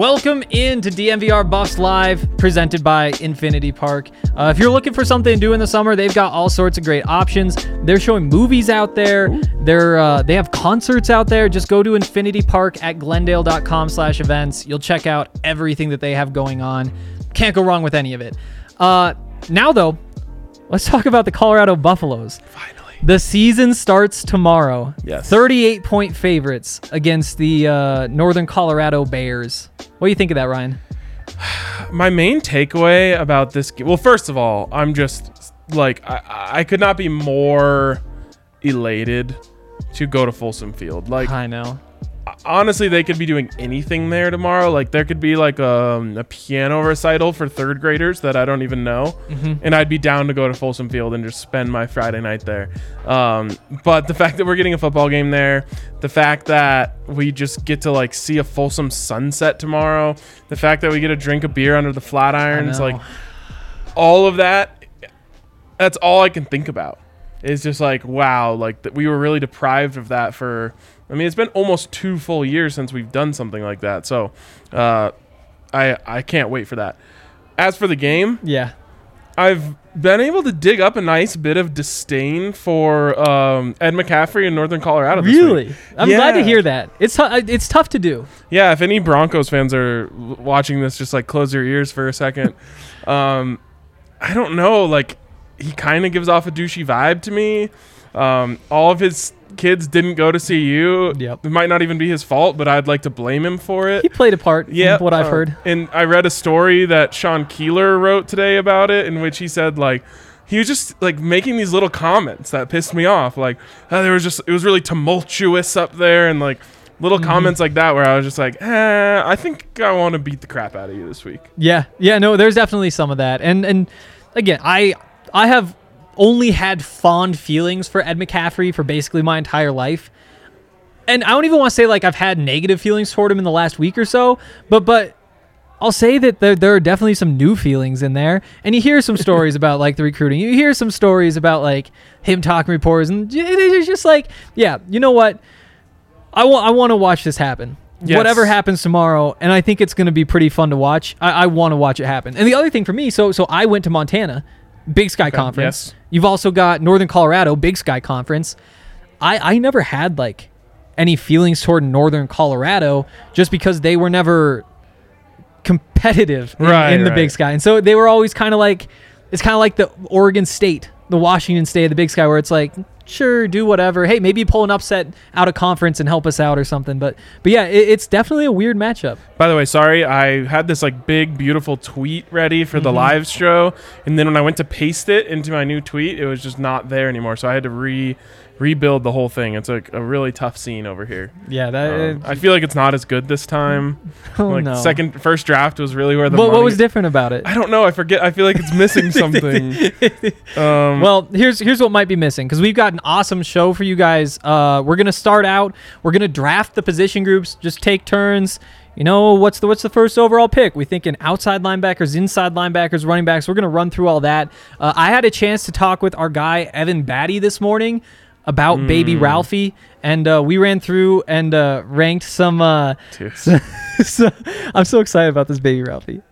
Welcome into DNVR Buffs Live, presented by Infinity Park. Uh, if you're looking for something to do in the summer, they've got all sorts of great options. They're showing movies out there. They're uh, they have concerts out there. Just go to Infinity Park at Glendale.com/events. You'll check out everything that they have going on. Can't go wrong with any of it. Uh, now though, let's talk about the Colorado Buffaloes. Finally. The season starts tomorrow. Yes. 38 point favorites against the uh, Northern Colorado Bears. What do you think of that, Ryan? My main takeaway about this game, well, first of all, I'm just like, I, I could not be more elated to go to Folsom Field. Like, I know. Honestly, they could be doing anything there tomorrow. Like, there could be like um, a piano recital for third graders that I don't even know. And I'd be down to go to Folsom Field and just spend my Friday night there. Um, but the fact that we're getting a football game there, the fact that we just get to like see a Folsom sunset tomorrow, the fact that we get to drink a beer under the flat irons, like all of that, that's all I can think about. It's just like wow, like that we were really deprived of that for. I mean, it's been almost two full years since we've done something like that. So, uh, I I can't wait for that. As for the game, Yeah. I've been able to dig up a nice bit of disdain for um, Ed McCaffrey in Northern Colorado. Really? I'm glad to hear that. It's tou- it's tough to do. Yeah, if any Broncos fans are watching this, just like close your ears for a second. um, I don't know. Like, he kind of gives off a douchey vibe to me. Um, all of his kids didn't go to CU. Yep. It might not even be his fault, but I'd like to blame him for it. He played a part. Yeah, what I've uh, heard. And I read a story that Sean Keeler wrote today about it, in which he said like he was just like making these little comments that pissed me off. Like uh, there was just it was really tumultuous up there, and like little Mm-hmm. comments like that where I was just like, eh, I think I want to beat the crap out of you this week. Yeah, yeah, no, there's definitely some of that, and and again, I I have only had fond feelings for Ed McCaffrey for basically my entire life, and I don't even want to say like I've had negative feelings toward him in the last week or so, but but I'll say that there there are definitely some new feelings in there, and you hear some stories about like the recruiting, you hear some stories about like him talking reporters, and it's just like, yeah, you know what, I want I want to watch this happen. Yes. Whatever happens tomorrow, and I think it's going to be pretty fun to watch. I, I want to watch it happen. And the other thing for me, so so I went to Montana, Big Sky Conference. yes. You've also got Northern Colorado, Big Sky Conference. I I never had like any feelings toward Northern Colorado just because they were never competitive in, Right, in the Big. Sky, and so they were always kind of like it's kind of like the Oregon State the Washington State, of the Big Sky, where it's like, sure, do whatever. Hey, maybe pull an upset out of conference and help us out or something. But but yeah, it, it's definitely a weird matchup. By the way, sorry, I had this like big, beautiful tweet ready for Mm-hmm. the live show, and then when I went to paste it into my new tweet, it was just not there anymore. So I had to re rebuild the whole thing. It's like a really tough scene over here. Yeah, that. Um, I feel like it's not as good this time. oh like no. second, first draft was really where the what, what was different about it? I don't know. I forget. I feel like it's missing something. um, Well, here's here's what might be missing because we've got an awesome show for you guys. Uh, we're gonna start out. We're gonna draft the position groups. Just take turns. You know what's the what's the first overall pick? We thinking outside linebackers, inside linebackers, running backs. We're gonna run through all that. Uh, I had a chance to talk with our guy Evan Battey this morning about baby Ralphie, and uh, we ran through and uh, ranked some. Uh, so, I'm so excited about this baby Ralphie.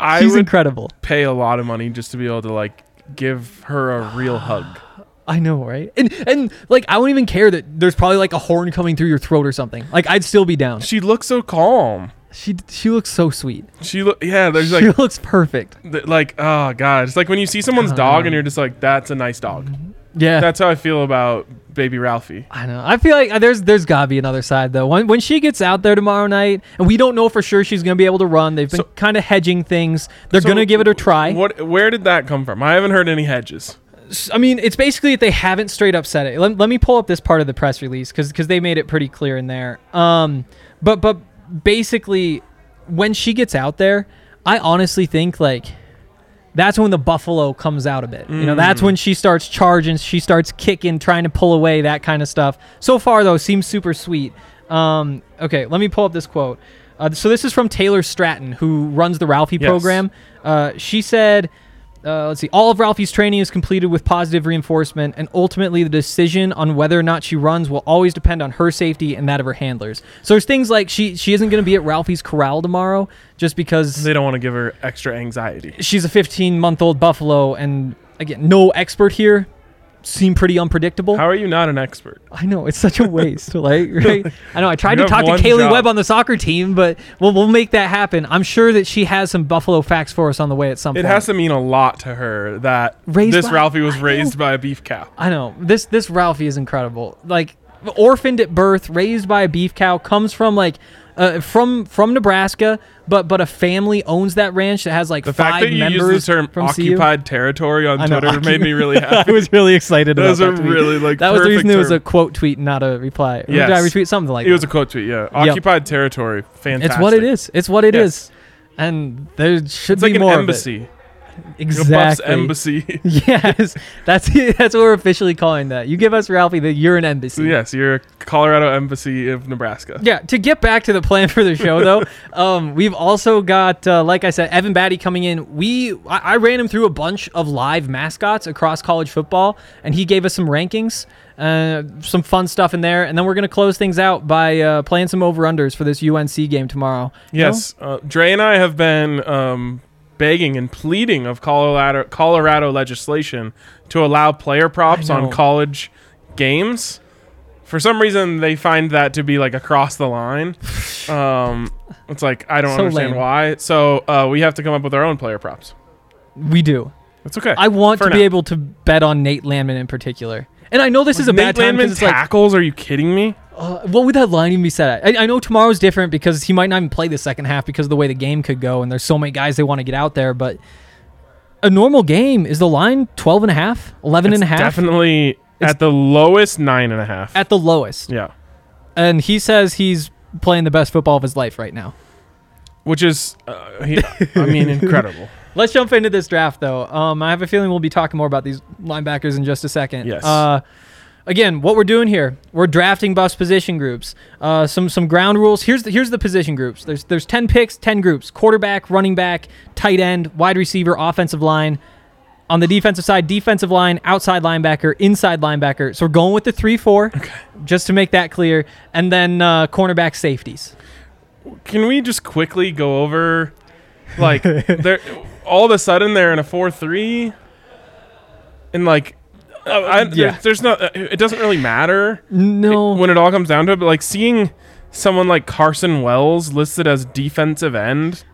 I He's would incredible. pay a lot of money just to be able to like give her a real hug. I know, right? And and like I won't even care that there's probably like a horn coming through your throat or something. Like I'd still be down. She looks so calm. She she looks so sweet. She look yeah. There's like she looks perfect. th- like oh god. It's like when you see someone's dog and you're just like that's a nice dog. Yeah. That's how I feel about baby Ralphie. I know. I feel like uh, there's there's gotta be another side though. When when she gets out there tomorrow night, and we don't know for sure she's gonna be able to run. They've been So- kind of hedging things. They're So gonna give it a try. What? Where did that come from? I haven't heard any hedges. I mean, it's basically that they haven't straight up said it. Let, let me pull up this part of the press release because they made it pretty clear in there. Um, but but basically, when she gets out there, I honestly think like that's when the buffalo comes out a bit. You know, that's when she starts charging, she starts kicking, trying to pull away, that kind of stuff. So far though, seems super sweet. Um, okay, let me pull up this quote. Uh, so this is from Taylor Stratton, who runs the Ralphie Yes. program. Uh, she said, uh, let's see, all of Ralphie's training is completed with positive reinforcement, and ultimately the decision on whether or not she runs will always depend on her safety and that of her handlers. So there's things like she she isn't going to be at Ralphie's corral tomorrow just because They don't want to give her extra anxiety. she's a 15 month old buffalo, and again, no expert here. Seem pretty unpredictable. How are you not an expert? I know it's such a waste, like right? I know. I tried You to talk to Kaylee job. Webb on the soccer team, but we'll we'll make that happen. I'm sure that she has some Buffalo facts for us on the way at some point. It point. has to mean a lot to her that Raised this by- Ralphie was raised by a beef cow. I know this this Ralphie is incredible. Like orphaned at birth, raised by a beef cow, comes from like uh, from from Nebraska, but but a family owns that ranch that has like The five fact that you members used the term from CU. occupied territory on I know, Twitter made me really happy. I was really excited That about was a that tweet. really, like, that was the perfect reason it was a quote tweet, not a reply. Or Yes. Did I retweet something like it was a quote tweet, yeah. Occupied territory, fantastic. it's what it is. It's what it is, Yes. and there should It's be like an more of it. embassy. A Buffs Exactly. embassy. yes, that's that's what we're officially calling that. You give us Ralphie, that you're an embassy. yes, you're a Colorado embassy of Nebraska. Yeah, to get back to the plan for the show though, um, we've also got, uh, like I said, Evan Battey coming in. We I, I ran him through a bunch of live mascots across college football, and he gave us some rankings, uh, some fun stuff in there, and then we're gonna close things out by uh, playing some over unders for this UNC game tomorrow. You? Yes, uh, Dre and I have been um, begging and pleading of Colorado Colorado legislation to allow player props on college games. For some reason, they find that to be like across the line. Um, it's like I don't So understand lame. why. So uh, we have to come up with our own player props. we do. It's okay. I want For to now. be able to bet on Nate Landman in particular. And I know this is a Nate bad time Landman because it's like tackles. Are you kidding me? Uh, what would that line even be set at? I, I know tomorrow's different because he might not even play the second half because of the way the game could go, and there's so many guys they want to get out there. But a normal game is the line 12 and a half, 11 and a It's half Definitely at the lowest nine and a half. at the lowest. yeah, And he says he's playing the best football of his life right now. which is, uh, he, I mean, incredible. Let's jump into this draft, though. Um, I have a feeling we'll be talking more about these linebackers in just a second. Yes. Uh, again, what we're doing here, we're drafting bus position groups. Uh, some some ground rules. Here's the, here's the position groups. There's there's ten picks, ten groups: quarterback, running back, tight end, wide receiver, offensive line. On the defensive side, defensive line, outside linebacker, inside linebacker. So we're going with the three four, just to make that clear, and then uh, cornerback safeties. Can we just quickly go over, like, they're all of a sudden they're in a four three, and like, I, yeah. there's, there's no, uh, it doesn't really matter No, when it all comes down to it. But like seeing someone like Carson Wells listed as defensive end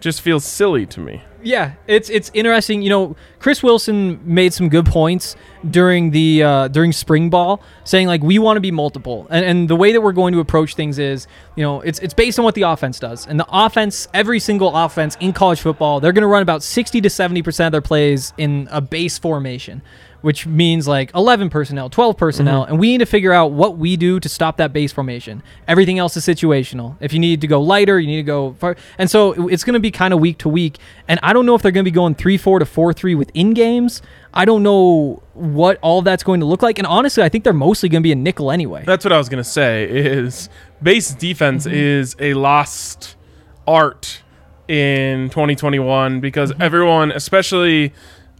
just feels silly to me. Yeah, it's it's interesting. You know, Chris Wilson made some good points during the uh, during spring ball, saying like we want to be multiple, and, and the way that we're going to approach things is, you know, it's it's based on what the offense does, and the offense, every single offense in college football, they're going to run about sixty to seventy percent of their plays in a base formation which means like 11 personnel, 12 personnel, Mm-hmm. and we need to figure out what we do to stop that base formation. Everything else is situational. If you need to go lighter, you need to go far. And so it's going to be kind of week to week. And I don't know if they're going to be going 3 4 to 4 3 within games. I don't know what all that's going to look like. And honestly, I think they're mostly going to be a nickel anyway. That's what I was gonna say. Is base defense Mm-hmm. is a lost art in 2021 because Mm-hmm. everyone, especially,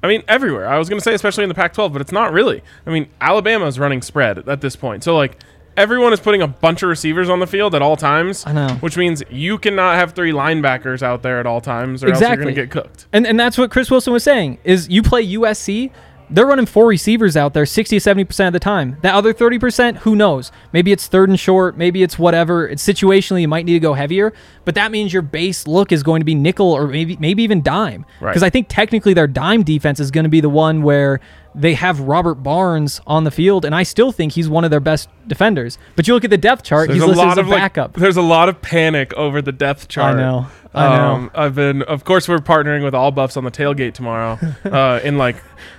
I mean, everywhere. I was gonna say especially in the Pac-12, but it's not really. I mean, Alabama's running spread at this point, so like. Everyone is putting a bunch of receivers on the field at all times. I know. Which means you cannot have three linebackers out there at all times, or else Exactly. you're going to get cooked. And and that's what Chris Wilson was saying is you play USC, they're running four receivers out there 60 to 70% of the time. That other 30%, who knows? Maybe it's third and short, maybe it's whatever. It's situationally you might need to go heavier, but that means your base look is going to be nickel or maybe maybe even dime. Right. Cuz I think technically their dime defense is going to be the one where they have Robert Barnes on the field and I still think he's one of their best defenders. But you look at the depth chart, There's he's a listed lot as a of like, backup. there's a lot of panic over the depth chart. I know. I know. Um, I've been, of course, we're partnering with All Buffs on the tailgate tomorrow. uh, and like,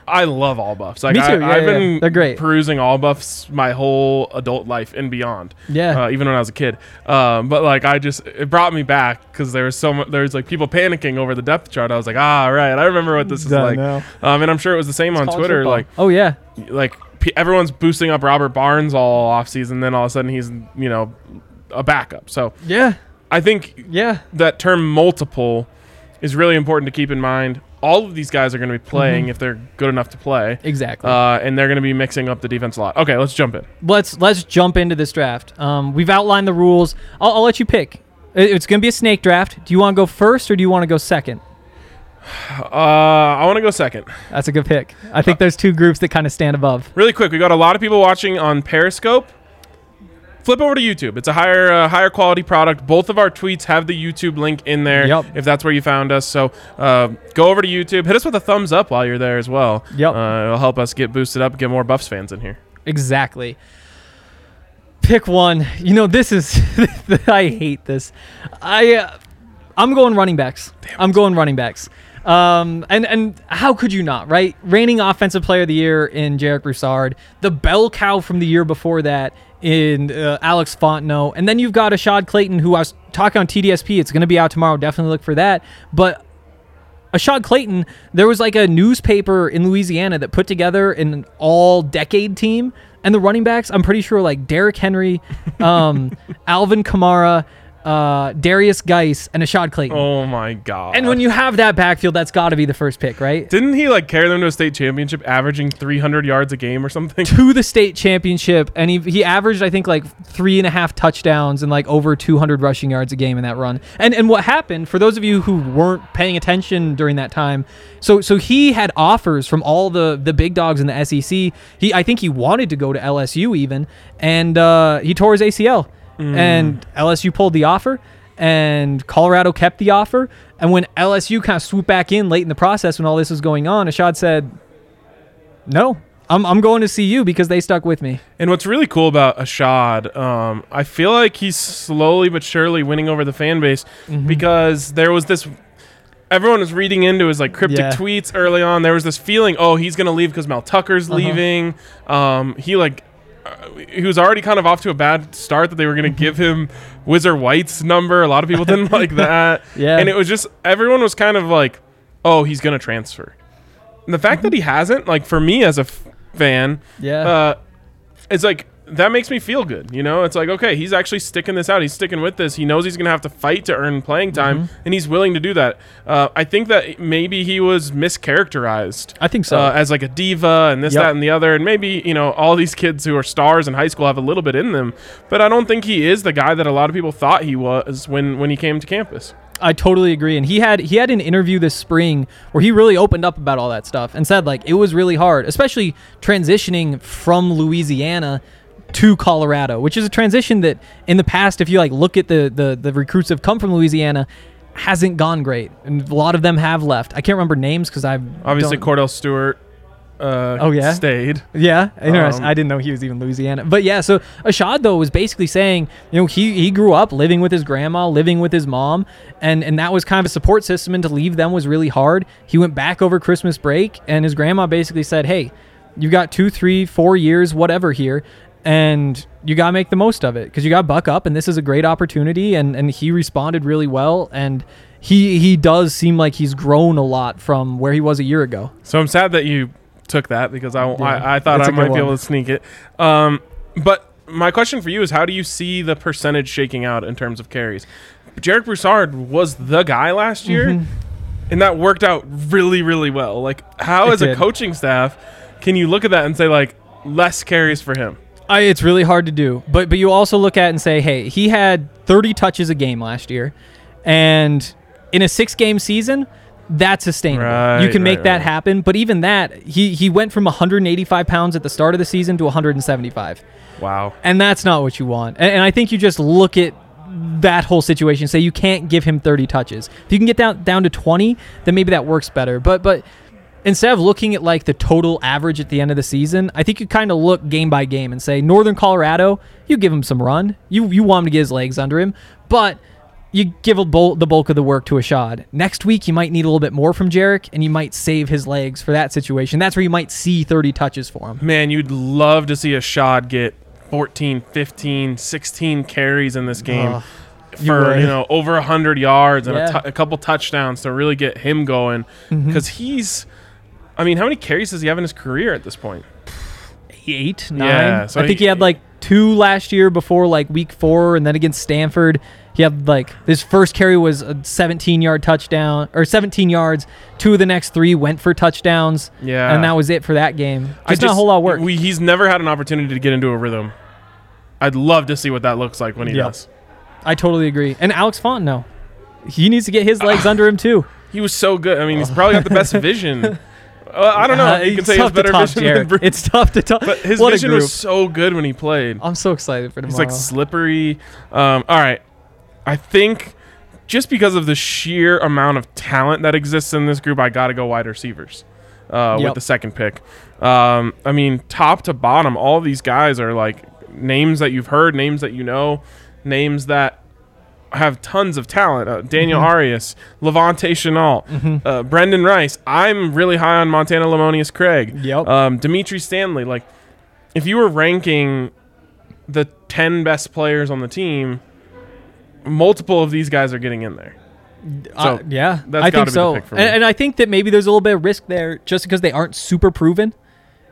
I love All Buffs. Like, Me too. I, Yeah, I've yeah, been yeah. They're great. perusing All Buffs my whole adult life and beyond. Yeah. Uh, even when I was a kid. Um, but like, I just it brought me back because there was so much. There was like people panicking over the depth chart. I was like, ah, right. I remember what this is I like. know. Um, and I'm sure it was the same on Twitter. Football. Like, oh yeah. like everyone's boosting up Robert Barnes all off season. Then all of a sudden he's you know a backup. So Yeah. I think Yeah. that term multiple is really important to keep in mind. All of these guys are going to be Mm-hmm. playing if they're good enough to play, Exactly. uh, and they're going to be mixing up the defense a lot. Okay, let's jump in. let's let's jump into this draft. Um, we've outlined the rules. I'll, I'll let you pick. It's going to be a snake draft. Do you want to go first or do you want to go second? Uh, I want to go second. That's a good pick. I think there's two groups that kind of stand above. Really quick, we got a lot of people watching on Periscope. Flip over to YouTube. It's a higher uh, higher quality product. Both of our tweets have the YouTube link in there. Yep. If that's where you found us, so uh, go over to YouTube. Hit us with a thumbs up while you're there as well. Yep. Uh, it'll help us get boosted up, get more Buffs fans in here. Exactly. Pick one. You know this is I hate this. I uh, I'm going running backs. I'm going running backs. Um, and and how could you not, right? Reigning offensive player of the year in Jarek Broussard, the bell cow from the year before that in uh, Alex Fontenot, and then you've got Ashad Clayton, who I was talking on TDSP. It's going to be out tomorrow. Definitely look for that. But Ashad Clayton, there was like a newspaper in Louisiana that put together an all decade team. And the running backs, I'm pretty sure like Derrick Henry, um, Alvin Kamara, uh, Derrius Guice, and Ashad Clayton. Oh my god! And when you have that backfield, that's got to be the first pick, right? didn't he like carry them to a state championship, averaging 300 yards a game or something? To the state championship, and he, he averaged, I think, like three and a half touchdowns and like over 200 rushing yards a game in that run. And and what happened for those of you who weren't paying attention during that time? So so he had offers from all the the big dogs in the SEC. He I think he wanted to go to LSU even, and uh, he tore his ACL, and LSU pulled the offer. And Colorado kept the offer. And when LSU kind of swooped back in late in the process when all this was going on, Ashad said, no, I'm, I'm going to CU because they stuck with me. And what's really cool about Ashad, um, I feel like he's slowly but surely winning over the fan base Mm-hmm. because there was this. Everyone was reading into his like cryptic Yeah. tweets early on. There was this feeling, oh, he's gonna leave because Mel Tucker's Uh-huh. leaving. Um, he like, he was already kind of off to a bad start that they were gonna Mm-hmm. give him Whizzer White's number. A lot of people didn't like that. Yeah. and it was just everyone was kind of like, oh, he's gonna transfer. And the fact that he hasn't, like for me as a f- fan, Yeah. uh, it's like that makes me feel good. You know, it's like okay, he's actually sticking this out. He's sticking with this. He knows he's gonna have to fight to earn playing time, Mm-hmm. and he's willing to do that. Uh, I think that maybe he was mischaracterized. I think so. Uh, as like a diva and this, Yep. that, and the other, and maybe you know all these kids who are stars in high school have a little bit in them, but I don't think he is the guy that a lot of people thought he was when when he came to campus. I totally agree. And he had he had an interview this spring where he really opened up about all that stuff and said like it was really hard, especially transitioning from Louisiana to Colorado, which is a transition that in the past, if you like look at the the, the recruits have come from Louisiana, hasn't gone great, and a lot of them have left. I can't remember names because I've Obviously, don't- Kordell Stewart. Uh, Oh, yeah? stayed. Yeah, interesting. Um, I didn't know he was even Louisiana. But yeah, so Ashad though was basically saying, you know, he he grew up living with his grandma, living with his mom, and and that was kind of a support system. And to leave them was really hard. He went back over Christmas break, and his grandma basically said, "Hey, You've got two, three, four years, whatever here." And you gotta make the most of it because you got to buck up, and this is a great opportunity. And and he responded really well, and he he does seem like he's grown a lot from where he was a year ago. So I'm sad that you took that because I, Yeah, I, I thought I might be able to sneak it. Um, but my question for you is how do you see the percentage shaking out in terms of carries? Jarek Broussard was the guy last year, Mm-hmm. and that worked out really, really well. Like, how It as a coaching staff can you look at that and say like less carries for him? I, it's really hard to do, but but you also look at it and say, hey, he had 30 touches a game last year, and in a six game season, that's sustainable. Right, you can make right, that right. happen, but even that, he he went from 185 pounds at the start of the season to 175, Wow. and that's not what you want. And, and I think you just look at that whole situation say you can't give him 30 touches. If you can get down down to 20, then maybe that works better. But but instead of looking at like the total average at the end of the season, I think you kind of look game by game and say Northern Colorado, you give him some run. You you want him to get his legs under him, but you give a bul- the bulk of the work to Ashad. Next week, you might need a little bit more from Jarek, and you might save his legs for that situation. That's where you might see 30 touches for him. Man, you'd love to see a shot get 14, 15, 16 carries in this game. You for would. you know over 100 yards and Yeah. Mm-hmm. a, tou- a couple touchdowns to really get him going because he's i mean how many carries does he have in his career at this point eight, nine. Yeah, so I think he- he had like two last year before like week four, and then against Stanford, he had like his first carry was a 17 yard touchdown or 17 yards. Two of the next three went for touchdowns. Yeah. and that was it for that game. I Just, not a whole lot of work. we, he's never had an opportunity to get into a rhythm i'd love to see what that looks like when he Yep. does I totally agree. And Alex Fontenot, he needs to get his legs under him too. he was so good i mean he's probably got the best vision uh, i don't know Uh, you can say he has tough to better vision than. Bruce, It's tough to top. but his what vision was so good when he played I'm so excited for tomorrow. He's like slippery. Um, all right. I think just because of the sheer amount of talent that exists in this group, I got to go wide receivers uh, with the second pick. Um, I mean, top to bottom, all these guys are like names that you've heard, names that you know, names that have tons of talent. Uh, Daniel Mm-hmm. Arias, La'Vontae Shenault, uh, Brendan Rice. I'm really high on Montana Lemonious-Craig. Yep. Um, Dimitri Stanley. Like, if you were ranking the 10 best players on the team, multiple of these guys are getting in there. Uh, yeah, that's I think so. pick for and, me. and I think that maybe there's a little bit of risk there just because they aren't super proven.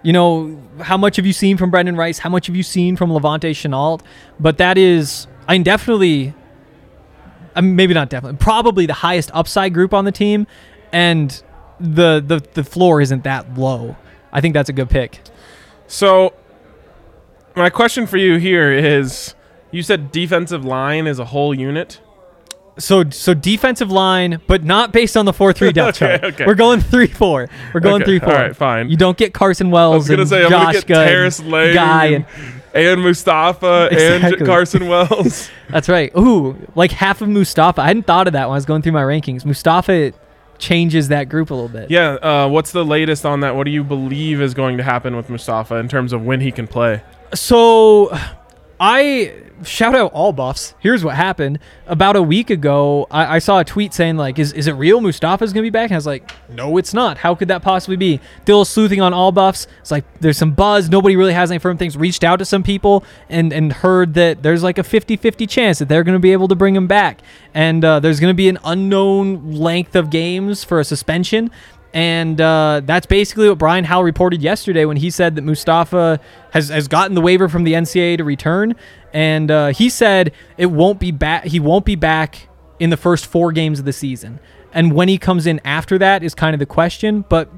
You know, how much have you seen from Brendan Rice? How much have you seen from La'Vontae Shenault? But that is, I mean, definitely, I mean, maybe not definitely, probably the highest upside group on the team, and the the the floor isn't that low. I think that's a good pick. So, my question for you here is you said defensive line is a whole unit. So so defensive line, but not based on the four three depth Okay, chart. okay. We're going three four. We're going Okay, three four. all right, fine. You don't get Carson I Wells was going to and say, I'm to get Terrence Lang Guy and, and and Mustafa and Carson Wells. That's right. Ooh, like half of Mustafa. I hadn't thought of that when I was going through my rankings. Mustafa changes that group a little bit. yeah, uh, what's the latest on that? What do you believe is going to happen with Mustafa in terms of when he can play? So I shout out all buffs. Here's what happened. About a week ago, I, I saw a tweet saying like, "Is is it real? Mustafa's gonna be back?" And I was like, "No, it's not. How could that possibly be?" Still sleuthing on all buffs. It's like there's some buzz. Nobody really has any firm things. Reached out to some people and and heard that there's like a 50-50 chance that they're gonna be able to bring him back. And uh, there's gonna be an unknown length of games for a suspension. And uh, that's basically what Brian Howell reported yesterday when he said that Mustafa has, has gotten the waiver from the NCAA to return. And uh, he said it won't be back. He won't be back in the first four games of the season. And when he comes in after that is kind of the question. But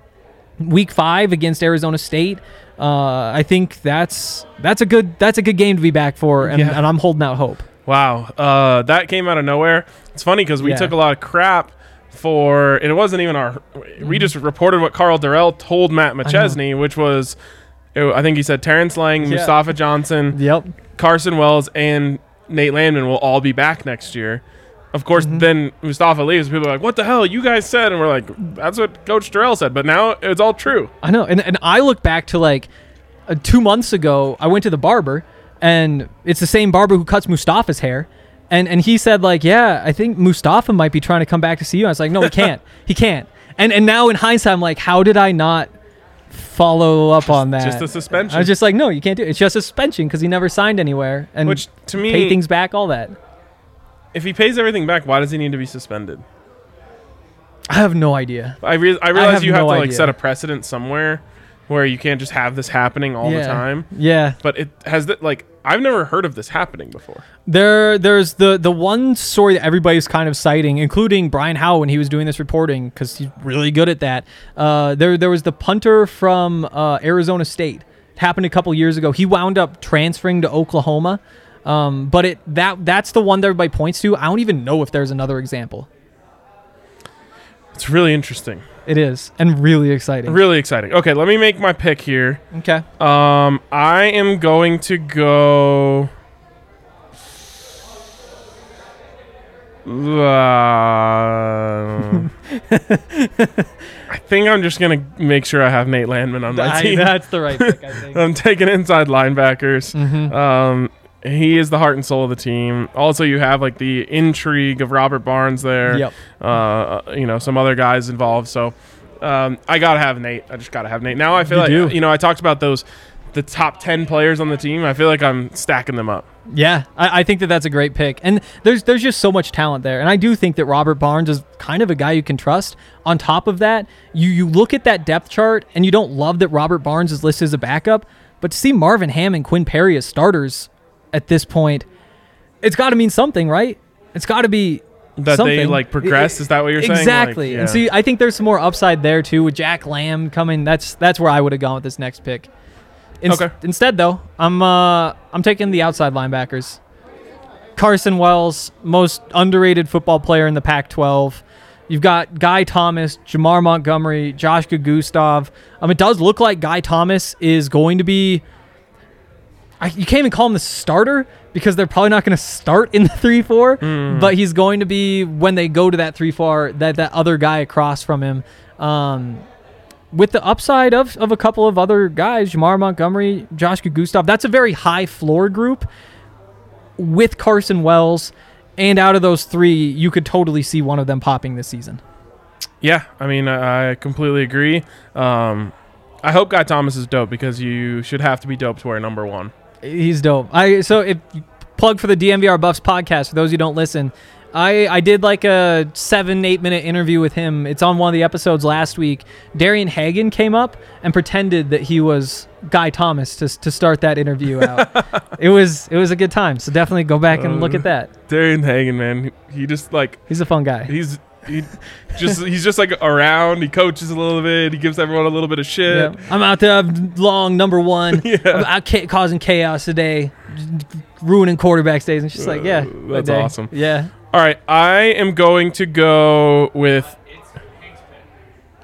week five against Arizona State, uh, I think that's that's a good that's a good game to be back for. And, Yeah. and I'm holding out hope. Wow, uh, that came out of nowhere. It's funny because we Yeah. took a lot of crap for, and it wasn't even our. Mm-hmm. We just reported what Karl Dorrell told Matt McChesney, which was, I think he said Terrence Lang, Yeah. Mustafa Johnson, Yep. Carson Wells, and Nate Landman will all be back next year. Of course, Mm-hmm. then Mustafa leaves. People are like, "What the hell? You guys said," and we're like, "That's what Coach Dorrell said." But now it's all true. I know, and and I look back to like uh, two months ago. I went to the barber, and it's the same barber who cuts Mustafa's hair, and and he said like, yeah, I think Mustafa might be trying to come back to CU. I was like, no, he can't, he can't. And and now in hindsight, I'm like, how did I not follow up on that? just a suspension. I was just like, no, you can't do it. It's just a suspension because he never signed anywhere and Which to me, pay things back, all that. if he pays everything back, why does he need to be suspended? I have no idea. I, re- I realize have you have no to like idea. set a precedent somewhere where you can't just have this happening all yeah. the time. Yeah. But it has that like I've never heard of this happening before. There, there's the the one story that everybody's kind of citing, including Brian Howell when he was doing this reporting, because he's really good at that. Uh, there, there was the punter from uh, Arizona State. It happened a couple years ago. He wound up transferring to Oklahoma, um, but it that that's the one that everybody points to. I don't even know if there's another example. It's really interesting. It is, and really exciting. Really exciting. Okay, let me make my pick here. okay. Um, I am going to go. Uh, I think I'm just gonna make sure I have Nate Landman on my I- team. that's the right pick, I think. I'm taking inside linebackers. Mhm. Um, he is the heart and soul of the team. Also, you have like the intrigue of Robert Barnes there. Yep. Uh, you know, some other guys involved. So, um, I gotta have Nate. I just gotta have Nate. Now I feel You like do. you know I talked about those the top ten players on the team. I feel like I'm stacking them up. Yeah, I, I think that that's a great pick, and there's there's just so much talent there, and I do think that Robert Barnes is kind of a guy you can trust. On top of that, you you look at that depth chart, and you don't love that Robert Barnes is listed as a backup, but to see Marvin Ham and Quinn Perry as starters at this point, it's got to mean something, right? It's got to be That something. they like progress. Is that what you're saying? Like, Exactly. yeah. And see, I think there's some more upside there too with Jack Lamb coming. That's that's where I would have gone with this next pick. Inst- Okay. Instead, though, I'm uh I'm taking the outside linebackers. Carson Wells, most underrated football player in the Pac-12. You've got Guy Thomas, Jamar Montgomery, Josh Gustav. Um, it does look like Guy Thomas is going to be. I, you can't even call him the starter because they're probably not going to start in the three four. But he's going to be when they go to that three four. That that other guy across from him. Um, with the upside of, of a couple of other guys, Jamar Montgomery, Josh Gustav, that's a very high floor group with Carson Wells. And out of those three, you could totally see one of them popping this season. Yeah, I mean, I I completely agree. Um, I hope Guy Thomas is dope because you should have to be dope to wear number one. He's dope. I so if plug for the DNVR Buffs podcast for those who don't listen. I, I did like a seven eight minute interview with him. It's on one of the episodes last week. Darian Hagen came up and pretended that he was Guy Thomas to, to start that interview out. it was it was a good time. So definitely go back and look um, at that. Darian Hagen, man, he, he just like He's a fun guy. he's he just he's just like around. He coaches a little bit. He gives everyone a little bit of shit. Yeah. I'm out there I'm long number one. Yeah. I'm out ca- causing chaos today, ruining quarterback days. And she's like, yeah, Uh, that's day. awesome. Yeah. All right, I am going to go with.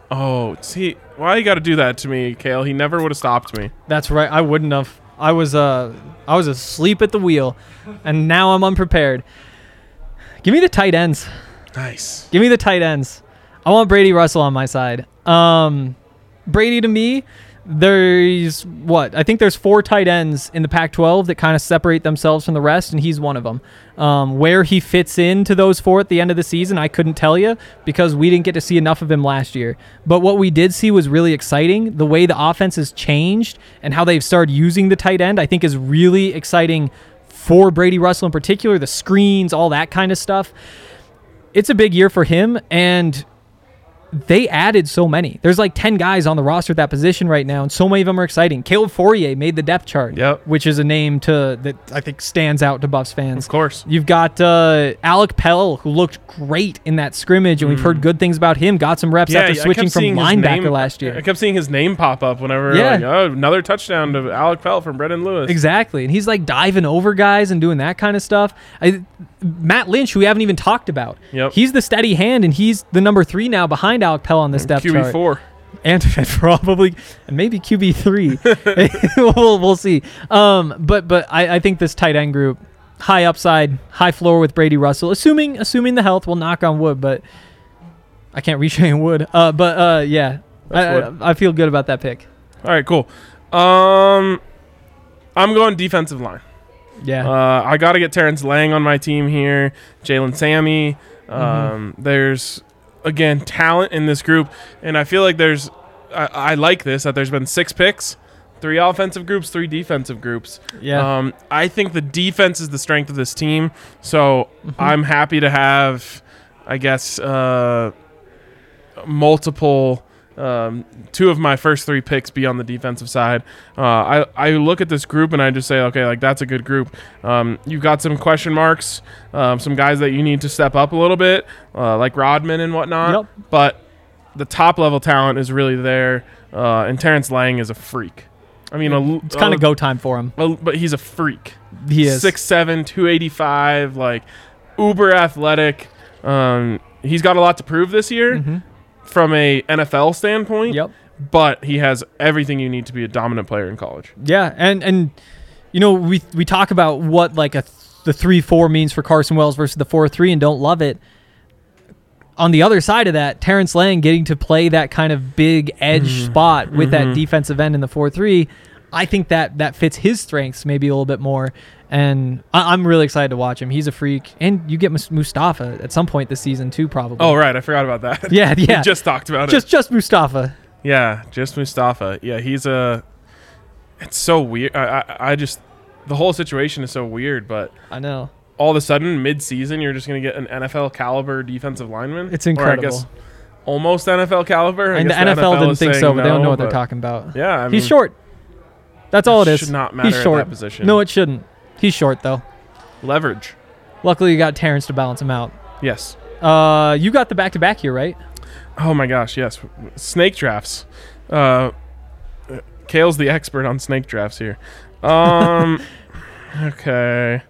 Oh, see, why you got to do that to me, Kale? He never would have stopped me. That's right. I wouldn't have. I was uh I was asleep at the wheel, and now I'm unprepared. Give me the tight ends. Nice. Give me the tight ends. I want Brady Russell on my side. Um, Brady to me, there's what I think there's four tight ends in the Pac-12 that kind of separate themselves from the rest, and he's one of them. Um, where he fits into those four at the end of the season, I couldn't tell you because we didn't get to see enough of him last year. But what we did see was really exciting. The way the offense has changed and how they've started using the tight end, I think, is really exciting for Brady Russell in particular. The screens, all that kind of stuff it's a big year for him and they added so many. There's like 10 guys on the roster at that position right now, and so many of them are exciting. Caleb Fauria made the depth chart, Yep. which is a name to that I think stands out to Buffs fans. Of course. You've got uh, Alec Pell, who looked great in that scrimmage, and we've heard good things about him. Got some reps after Mm. Switching from linebacker name- last year. I kept seeing his name pop up whenever, Yeah. like, oh, another touchdown to Alec Pell from Brendan Lewis. Exactly, and he's like diving over guys and doing that kind of stuff. I, Matt Lynch, who we haven't even talked about, Yep. he's the steady hand, and he's the number three now behind Alec Pell on this depth chart. QB four. and probably and maybe QB three. we'll we'll see. Um, but but I, I think this tight end group high upside, high floor with Brady Russell, assuming assuming the health will knock on wood, but I can't reach any wood. Uh, but uh, yeah, I, I, I feel good about that pick. All right, cool. Um, I'm going defensive line. Yeah, Uh, I got to get Terrence Lang on my team here. Jalen Sami. Um, Mm-hmm. There's again talent in this group, and I feel like there's. I, I like this that there's been six picks, three offensive groups, three defensive groups. yeah, Um, I think the defense is the strength of this team, so Mm-hmm. I'm happy to have, I guess, uh, multiple. Um, two of my first three picks be on the defensive side. Uh, I I look at this group and I just say, okay, like that's a good group. Um, you've got some question marks, um, some guys that you need to step up a little bit, uh, like Rodman and whatnot. Yep. But the top level talent is really there, uh, and Terrence Lang is a freak. I mean, a, it's kind of go time for him. well, but he's a freak. He is. 6'7", 285, like uber athletic. Um, he's got a lot to prove this year from a NFL standpoint. Mm-hmm. Yep. But he has everything you need to be a dominant player in college. Yeah, and and you know we we talk about what like a th- the three four means for Carson Wells versus the four three and don't love it. On the other side of that, Terrence Lang getting to play that kind of big edge Mm-hmm. spot with that defensive end in the four three, I think that that fits his strengths maybe a little bit more. And I, I'm really excited to watch him. He's a freak, and you get Mustafa at some point this season too, probably. Oh right, I forgot about that. yeah, yeah. we just talked about just it. just just Mustafa. Yeah, just Mustafa. Yeah, he's a. It's so weird. I, I I just the whole situation is so weird, but I know. all of a sudden mid-season you're just going to get an NFL caliber defensive lineman. It's Or I incredible. guess almost NFL caliber. I and the guess NFL, didn't think so, but they don't know what they're talking about. Yeah, I mean, He's short. That's all it is. it That is. should not matter He's at that short. position. No, it shouldn't. He's short though. Leverage. Luckily, you got Terrence to balance him out. Yes. Uh, you got the back to back here, right? Oh my gosh, yes. Snake drafts. Uh, Kale's the expert on snake drafts here. Um, okay.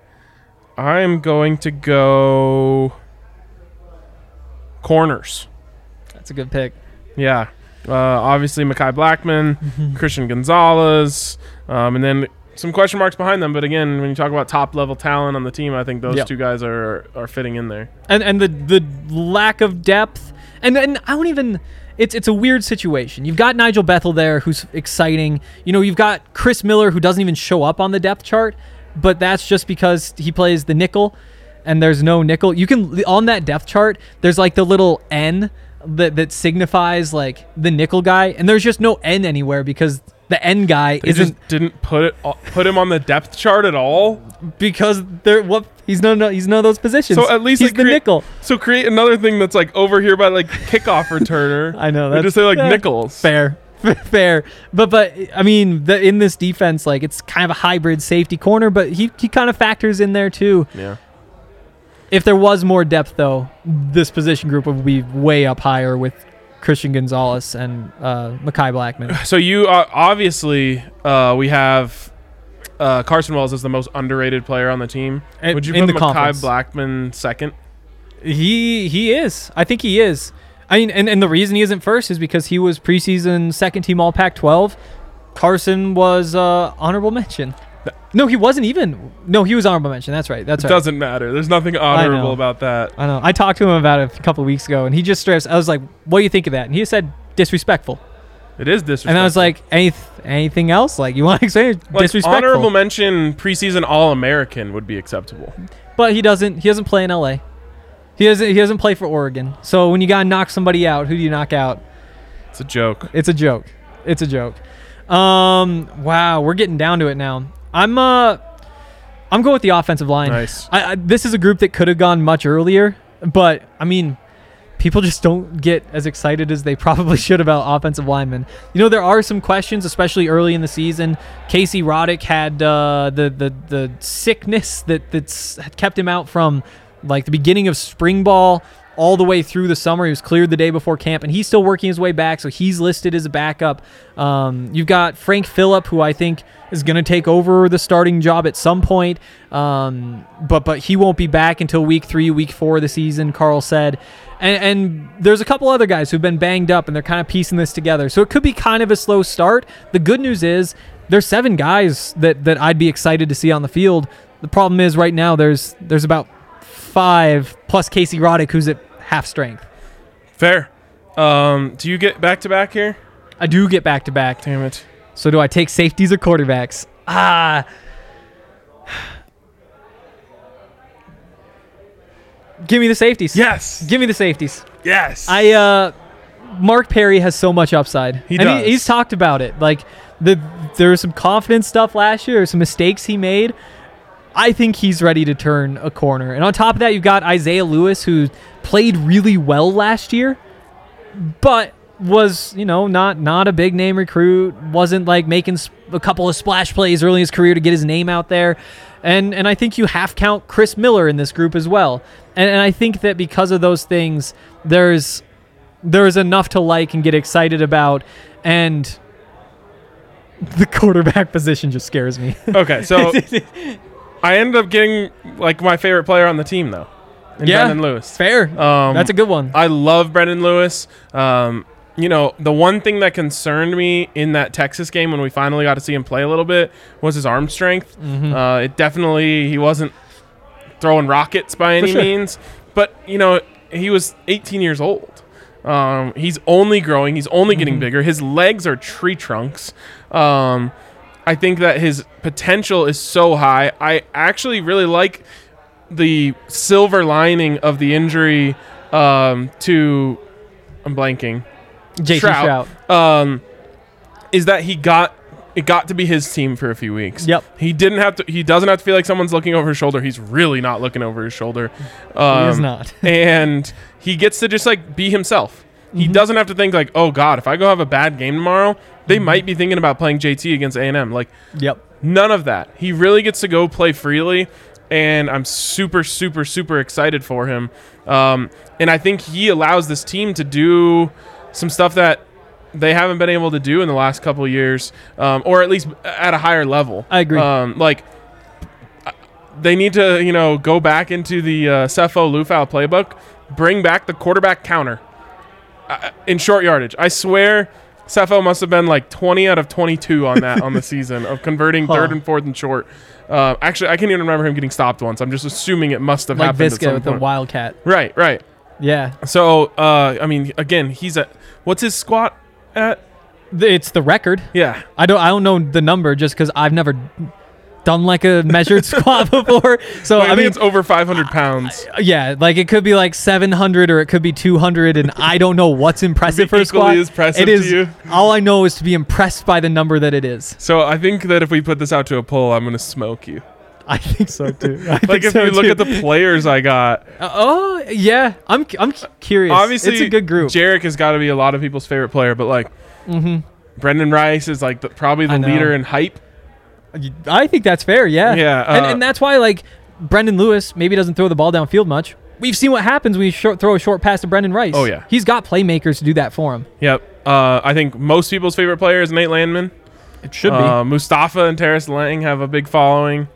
I'm going to go corners. That's a good pick. Yeah. Uh, obviously, Mekhi Blackmon, Mm-hmm. Christian Gonzalez, um, and then some question marks behind them. But again, when you talk about top level talent on the team, I think those Yep. two guys are are fitting in there. And and the the lack of depth, and and I don't even. It's it's a weird situation. You've got Nigel Bethel there, who's exciting. You know, you've got Chris Miller, who doesn't even show up on the depth chart, but that's just because he plays the nickel, and there's no nickel. You can on that depth chart. There's like the little N that that signifies like the nickel guy, and there's just no N anywhere because the N guy They isn't just didn't put it uh, put him on the depth chart at all. because they're what he's no no he's none of those positions. So at least he's like, the create- nickel. So create another thing that's like over here by like kickoff returner. I know that's just say like yeah, nickels. Fair, fair. But but I mean, the, in this defense, like it's kind of a hybrid safety corner, but he he kind of factors in there too. Yeah. If there was more depth, though, this position group would be way up higher with Christian Gonzalez and uh, Mekhi Blackmon. So you uh, obviously uh, we have uh, Carson Wells as the most underrated player on the team. And- Would you put Makai. Blackman second? He he is. I think he is. I mean, and, and the reason he isn't first is because he was preseason second team All Pac-12. Carson was uh, honorable mention. No, he wasn't even. No, he was honorable mention. That's right. That's It right. doesn't matter. There's nothing honorable about that. I know. I talked to him about it a couple of weeks ago, and he just stressed. I was like, "What do you think of that?" And he said, "Disrespectful." It is disrespectful. And I was like, Any, "Anything else? Like, you want to say Like, disrespectful?" honorable mention preseason All American would be acceptable. but he doesn't. He doesn't play in L.A. He doesn't. He doesn't play for Oregon. So when you gotta knock somebody out, who do you knock out? It's a joke. It's a joke. It's a joke. Um. Wow, we're getting down to it now. I'm uh, I'm going with the offensive line. Nice. I, I, this is a group that could have gone much earlier, but I mean, people just don't get as excited as they probably should about offensive linemen. You know, there are some questions, especially early in the season. Casey Roddick had uh, the the the sickness that that's kept him out from like the beginning of spring ball all the way through the summer. He was cleared the day before camp, and he's still working his way back. So he's listed as a backup. Um, you've got Frank Fillip, who I think is going to take over the starting job at some point. Um, but but he won't be back until week three, week four of the season. Karl said. And, and there's a couple other guys who've been banged up, and they're kind of piecing this together. So it could be kind of a slow start. The good news is there's seven guys that that I'd be excited to see on the field The problem is right now there's there's about five plus Casey Roddick who's at half strength. Fair. Um, do you get back to back here? I do get back to back. Damn it. So do I take safeties or quarterbacks? Ah. Give me the safeties. Yes. Give me the safeties. Yes. I uh Mark Perry has so much upside. He and does. he's talked about it. Like the there was some confidence stuff last year, some mistakes he made. I think he's ready to turn a corner. And on top of that, you've got Isaiah Lewis who played really well last year, but was, you know, not not a big name recruit, wasn't like making a couple of splash plays early in his career to get his name out there. And and I think you half count Chris Miller in this group as well. And, and I think that because of those things, there's there's enough to like and get excited about and the quarterback position just scares me. okay, so I ended up getting like my favorite player on the team though. in Yeah. Brendon Lewis. Fair. Um, That's a good one. I love Brendon Lewis. Um, you know, the one thing that concerned me in that Texas game when we finally got to see him play a little bit was his arm strength. Mm-hmm. Uh, it definitely he wasn't throwing rockets by any sure. means, but you know he was 18 years old. Um, he's only growing. He's only getting Mm-hmm. bigger. His legs are tree trunks. Um, I think that his potential is so high. I actually really like the silver lining of the injury um, to I'm blanking JT Shrout, Shrout. um, is that he got it got to be his team for a few weeks. Yep. He didn't have to. He doesn't have to feel like someone's looking over his shoulder. He's really not looking over his shoulder. Um, He is not. and he gets to just like be himself. He Mm-hmm. doesn't have to think like, oh God, if I go have a bad game tomorrow, they might be thinking about playing JT against A and M. Like Yep. None of that. He really gets to go play freely, and I'm super, super, super excited for him. Um, and I think he allows this team to do some stuff that they haven't been able to do in the last couple of years, um, or at least at a higher level. I agree. Um, like they need to, you know, go back into the uh, Sefo Liufau playbook, bring back the quarterback counter in short yardage. I swear, Sefo must have been like 20 out of 22 on that on the season of converting Huh. third and fourth and short. Uh, actually, I can't even remember him getting stopped once. I'm just assuming it must have Like happened at Visca some with the. Wildcat. Right, right. Yeah. So, uh, I mean, again, he's a what's his squat at? It's the record. Yeah, I don't I don't know the number just because I've never done like a measured squat before. So I, I, think mean, it's over 500 pounds. yeah, like it could be like 700 or it could be 200, and I don't know what's impressive for a squat. impressive it to you? All I know is to be impressed by the number that it is. So I think that if we put this out to a poll, I'm gonna smoke you. I think so too. I Like if so you look too. at the players I got, Uh, oh yeah, I'm I'm curious. obviously it's a good group. Jarek has got to be a lot of people's favorite player, but like Brenden Rice is like the, probably the Mm-hmm. Leader in hype. I think that's fair. Yeah. Yeah, and, uh, and that's why like Brendon Lewis maybe doesn't throw the ball downfield much. We've seen what happens when you short, throw a short pass to Brenden Rice. Oh, yeah. he's got playmakers to do that for him. Yep. Uh, I think most people's favorite player is Nate Landman. It should be. Uh, Mustafa and Terrence Lang have a big following.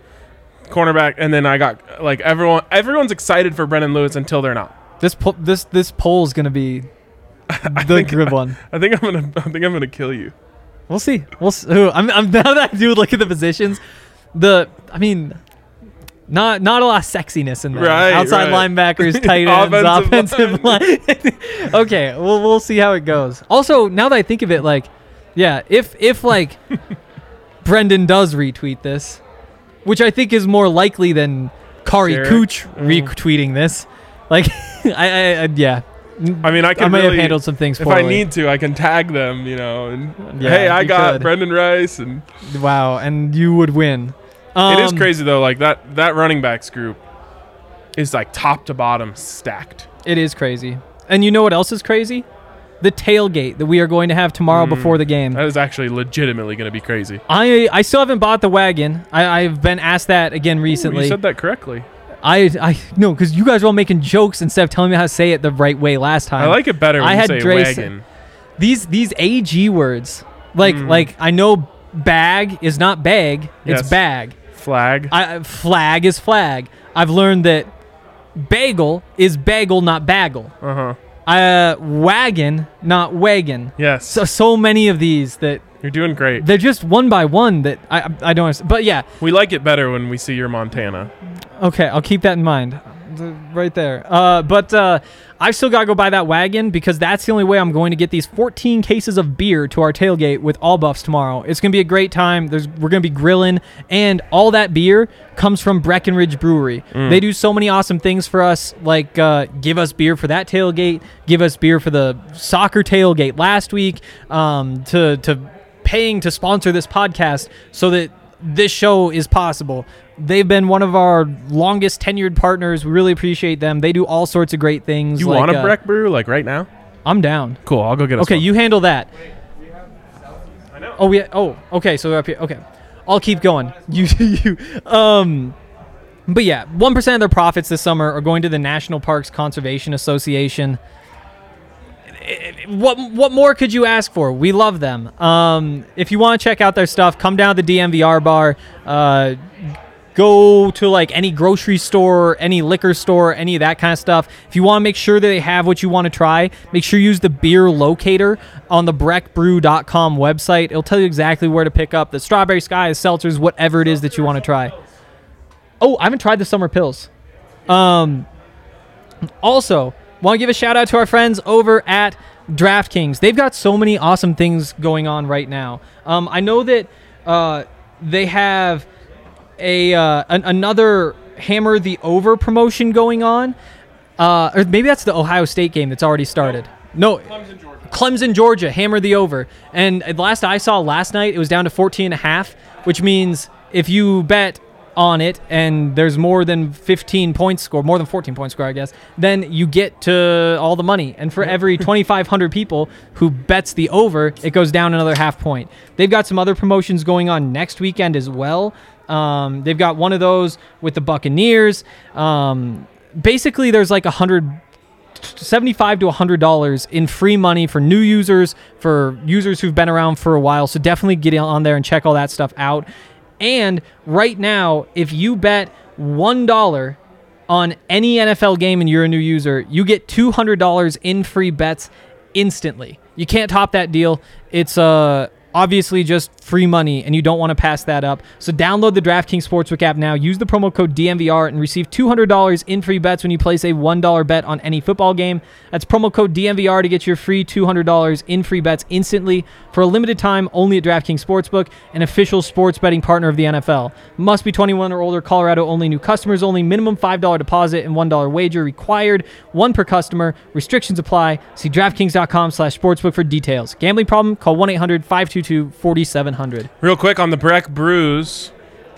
Cornerback, and then I got like everyone. Everyone's excited for Brendon Lewis until they're not. This po- this this poll is gonna be the good one. I think I'm gonna. I think I'm gonna kill you. We'll see. We'll. See. Ooh, I'm, I'm now that I do look at the positions, the I mean, not not a lot of sexiness in there. Right, Outside right. linebackers, tight ends, Offensive offensive line. okay, we'll we'll see how it goes. Also, now that I think of it, like, yeah, if if like Brendan does retweet this, which I think is more likely than Kari Jarek. Cooch Mm. retweeting this, like, I, I, I yeah. I mean, I can I may really, have handled some things if I need to, I can tag them. You know, and Yeah, hey, I got could. Brenden Rice, and Wow, and you would win. it is Um, crazy though. Like that that running backs group is like top to bottom stacked. It is crazy. And you know what else is crazy? The tailgate that we are going to have tomorrow before the game. That is actually legitimately going to be crazy. I I still haven't bought the wagon. I, I've been asked that again Ooh, recently. you said that correctly. I I no, because you guys were all making jokes instead of telling me how to say it the right way last time. I like it better when I you had say Dre wagon. these these AG words. Like Mm. like I know bag is not bag, it's Yes. bag. Flag. I, flag is flag. I've learned that bagel is bagel, not bagel. Uh huh. Uh, wagon, not wagon. Yes. So so many of these that You're doing great. They're just one by one that I I I don't. understand. But yeah, We like it better when we see your Montana. Okay, I'll keep that in mind. Right there. Uh, but uh, I've still got to go buy that wagon because that's the only way I'm going to get these 14 cases of beer to our tailgate with all buffs tomorrow. It's going to be a great time. There's we're going to be grilling, and all that beer comes from Breckenridge Brewery. They do so many awesome things for us, like uh, give us beer for that tailgate, give us beer for the soccer tailgate last week, um, to to paying to sponsor this podcast so that this show is possible. They've been one of our longest tenured partners. We really appreciate them. They do all sorts of great things. You like, want a uh, Breck brew like right now? I'm down. Cool. I'll go get us Okay, one. you handle that. Oh yeah. Oh, okay. So they're up here. Okay, I'll keep going. You, you. Um, but yeah, one percent of their profits this summer are going to the National Parks Conservation Association. What what more could you ask for? We love them. Um, if you want to check out their stuff, come down to the DNVR bar. Uh, go to like any grocery store, any liquor store, any of that kind of stuff. If you want to make sure that they have what you want to try, make sure you use the beer locator on the breckbrew.com website. It'll tell you exactly where to pick up the strawberry skies, seltzers, whatever it is that you want to try. Oh, I haven't tried the summer pills. Um, also, want to give a shout out to our friends over at DraftKings. They've got so many awesome things going on right now. Um, I know that uh, they have a uh, an, another Hammer the Over promotion going on. Uh, or maybe that's the Ohio State game that's already started. No, Clemson, Georgia, hammer the over. And last I saw last night, it was down to 14 and a half, which means if you bet on it and there's more than 15 points scored, more than 14 points scored, I guess, then you get to all the money. And for every 2,500 people who bets the over, it goes down another half point. They've got some other promotions going on next weekend as well. Um, they've got one of those with the Buccaneers. Um, basically, there's like a hundred 75 to 100 dollars in free money for new users for users who've been around for a while so definitely get on there and check all that stuff out and right now if you bet one dollar on any NFL game and you're a new user you get $200 in free bets instantly. You can't top that deal. It's uh obviously just free money and you don't want to pass that up. So download the DraftKings Sportsbook app now. Use the promo code DNVR and receive $200 in free bets when you place a $1 bet on any football game. That's promo code DNVR to get your free $200 in free bets instantly for a limited time only at DraftKings Sportsbook, an official sports betting partner of the NFL. Must be 21 or older, Colorado only, new customers only, minimum $5 deposit and $1 wager required, one per customer. Restrictions apply. See DraftKings.com slash sportsbook for details. Gambling problem? Call 1-800-522-4700. Real quick on the Breck brews.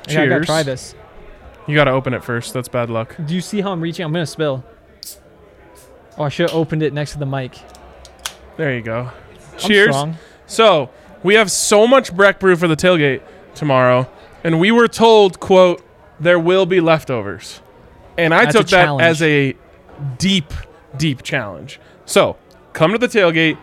Cheers. I gotta try this. You gotta open it first. That's bad luck. Do you see how I'm reaching? I'm gonna spill. Oh, I should have opened it next to the mic. There you go. Cheers. So we have so much Breck brew for the tailgate tomorrow, and we were told, "quote There will be leftovers," and I That's took that challenge. as a deep, deep challenge. So come to the tailgate,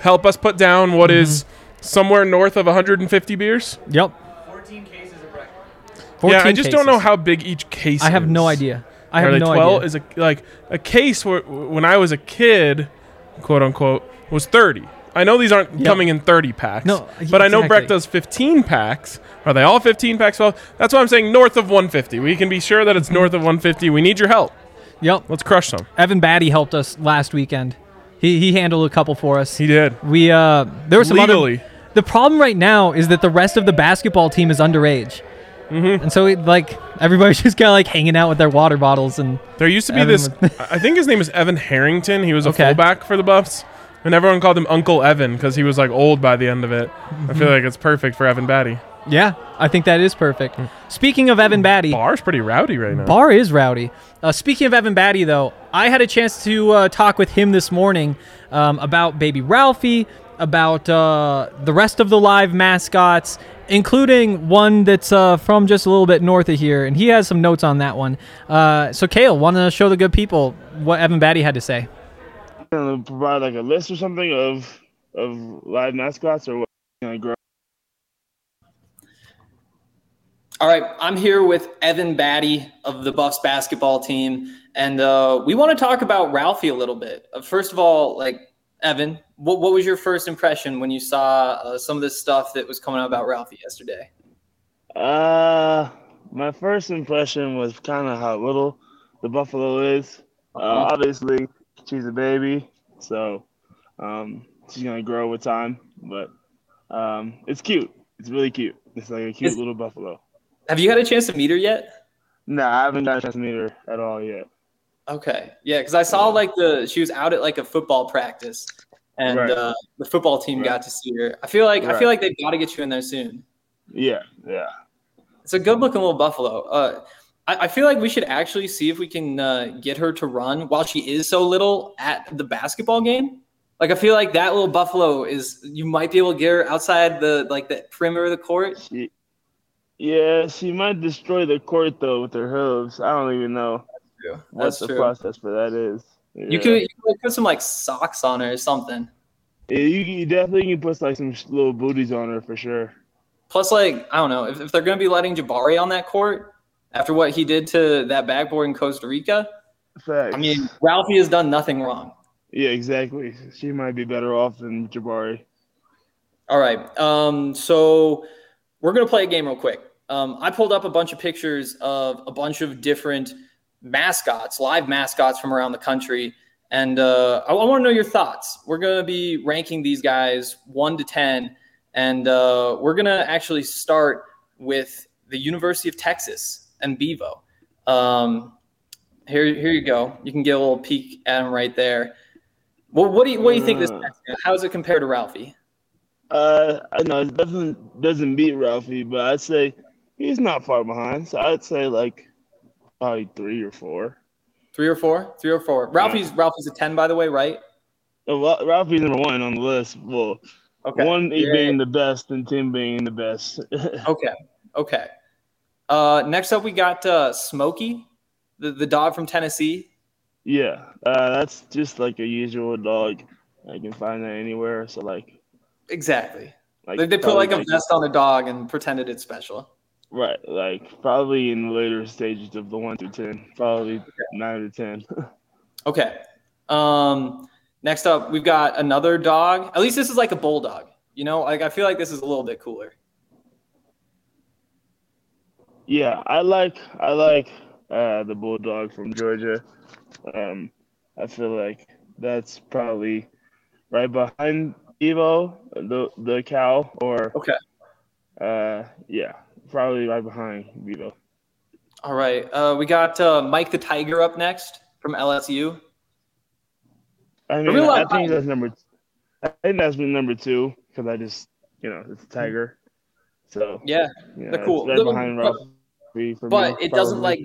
help us put down what Mm-hmm. is somewhere north of 150 beers. Yep. 14 cases of yeah, I just don't know how big each case. Is. I have is. no idea. I Are have they no 12? idea. Is a like a case where, when I was a kid, quote unquote, was 30. I know these aren't Yep. coming in 30 packs. No, but I know Breck does 15 packs. Are they all 15 packs? Well, that's why I'm saying north of 150. We can be sure that it's north of 150. We need your help. Yep. Let's crush some. Evan Battey helped us last weekend. He he handled a couple for us. He did. We uh there were some Legally. other. The problem right now is that the rest of the basketball team is underage. Mm-hmm. And so, it, like, everybody's just kind of like hanging out with their water bottles, and There used to be this. I think his name is Evan Harrington. He was a Okay. fullback for the Buffs, and everyone called him Uncle Evan because he was like old by the end of it. I Mm-hmm. feel like it's perfect for Evan Battey. yeah, I think that is perfect. Speaking of Evan Battey, Bar's pretty rowdy right now. Bar is rowdy. Uh, speaking of Evan Battey, though, I had a chance to uh, talk with him this morning um, about Baby Ralphie, about uh, the rest of the live mascots, including one that's uh, from just a little bit north of here, and he has some notes on that one. Uh, so, Kale, want to show the good people what Evan Battey had to say? gonna provide like a list or something of of live mascots or what? Gonna grow. All right, I'm here with Evan Battey of the Buffs basketball team, and uh, we want to talk about Ralphie a little bit. Uh, first of all, like Evan, what what was your first impression when you saw uh, some of this stuff that was coming out about Ralphie yesterday? Uh, my first impression was kind of how little the buffalo is. Uh, Uh-huh. obviously, she's a baby, so um, she's gonna grow with time. But um, it's cute. It's really cute. It's like a cute Is- little buffalo. Have you had a chance to meet her yet? No, I haven't got a chance to meet her at all yet. Okay, yeah, because I saw like the she was out at like a football practice, and Right. uh, the football team Right. got to see her. I feel like I feel like they've got to get you in there soon. Yeah, yeah. It's a good looking little buffalo. Uh, I, I feel like we should actually see if we can uh, get her to run while she is so little at the basketball game. Like I feel like that little buffalo is you might be able to get her outside the like the perimeter of the court. She, yeah, she might destroy the court though with her hooves. I don't even know what That's the true. process for that is. You could, you could put some like socks on her or something. Yeah, you, you definitely can put like some little booties on her for sure. Plus, like I don't know if, if they're going to be letting Jabari on that court after what he did to that backboard in Costa Rica. Facts. I mean, Ralphie has done nothing wrong. yeah, exactly. She might be better off than Jabari. All right. Um, so we're gonna play a game real quick. Um, I pulled up a bunch of pictures of a bunch of different mascots, live mascots from around the country, and uh, I, I want to know your thoughts. We're gonna be ranking these guys one to ten, and uh, we're gonna actually start with the University of Texas and Bevo. Um, here, here you go. You can get a little peek at him right there. Well, what do you what do you think this? Uh. How does it compare to Ralphie? Uh, I know it doesn't doesn't beat Ralphie, but I'd say he's not far behind. So I'd say like probably three or four. Three or four? Three or four. Ralphie's Ralphie's a ten, by the way, right? Well, Ralphie's number one on the list. Well, Okay. one Yeah. being the best and ten being the best. Okay. Okay. Uh, next up, we got uh, Smokey, the the dog from Tennessee. yeah, uh, that's just like a usual dog. I can find that anywhere. So like, Exactly. like They, they put like a vest on a dog and pretended it's special. Right, like probably in the later stages of the one through ten, probably nine to ten. Okay. Um, next up, we've got another dog. At least this is like a bulldog. You know, like I feel like this is a little bit cooler. Yeah, I like I like uh, the bulldog from Georgia. Um, I feel like that's probably right behind Bevo, the the cow, or Okay. uh, yeah, probably right behind Bevo. All right. Uh, we got uh, Mike the Tiger up next from LSU. I mean, I think Tiger. that's number. I think that's been number two because I just you know it's a tiger, so Yeah. you know, cool. right But- behind but- for but me, it doesn't like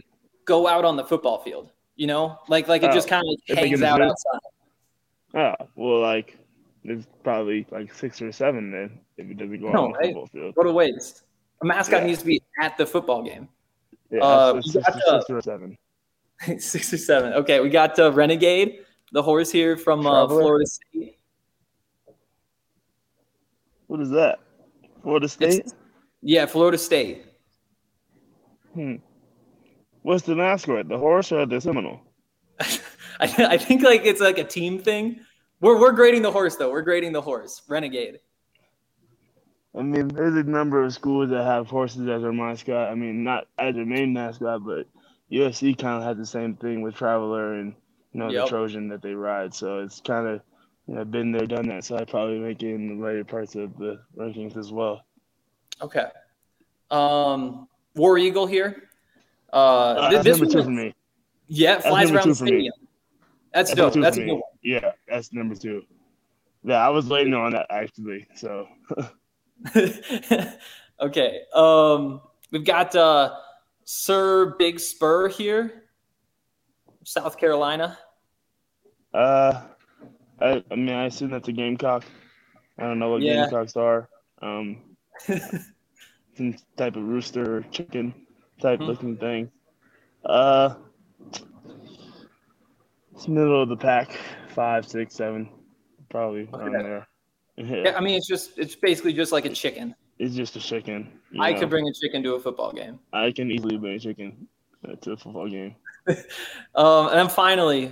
go out on the football field. You know, like like it Oh, just kind of they hangs out outside. Oh well, like it's probably like six or seven then if it doesn't go No, on the football field. What a waste! A mascot Yeah. needs to be at the football game. Yeah, Uh, six, got or- the- six or seven. Six or seven. Okay, we got uh, Renegade, the horse here from uh, Florida State. What is that? Florida State? It's- Yeah, Florida State. Hmm. What's the mascot? The horse or the Seminole? I, I think like it's like a team thing. We're we're grading the horse though. We're grading the horse. Renegade. I mean, there's a number of schools that have horses as their mascot. I mean, not as their main mascot, but USC kind of had the same thing with Traveler and you know Yep. the Trojan that they ride. So it's kind of you know been there, done that. So I probably make it in the later parts of the rankings as well. Okay. Um, War Eagle here. Uh, Uh, that's this number two for me. yeah, flies around the stadium. That's, That's dope. That's a good one. Yeah, that's number two. Yeah, I was waiting on that actually. So okay. Um, we've got uh, Sir Big Spur here, South Carolina. Uh, I, I mean, I assume that's a gamecock. I don't know what Yeah. gamecocks are. Um, some type of rooster or chicken type Hmm. looking thing. Uh, it's middle of the pack, five, six, seven, probably around there. Yeah, I mean it's just it's basically just like a chicken. it's just a chicken. I know. could bring a chicken to a football game. I can easily bring a chicken uh, to a football game. Um, and then finally,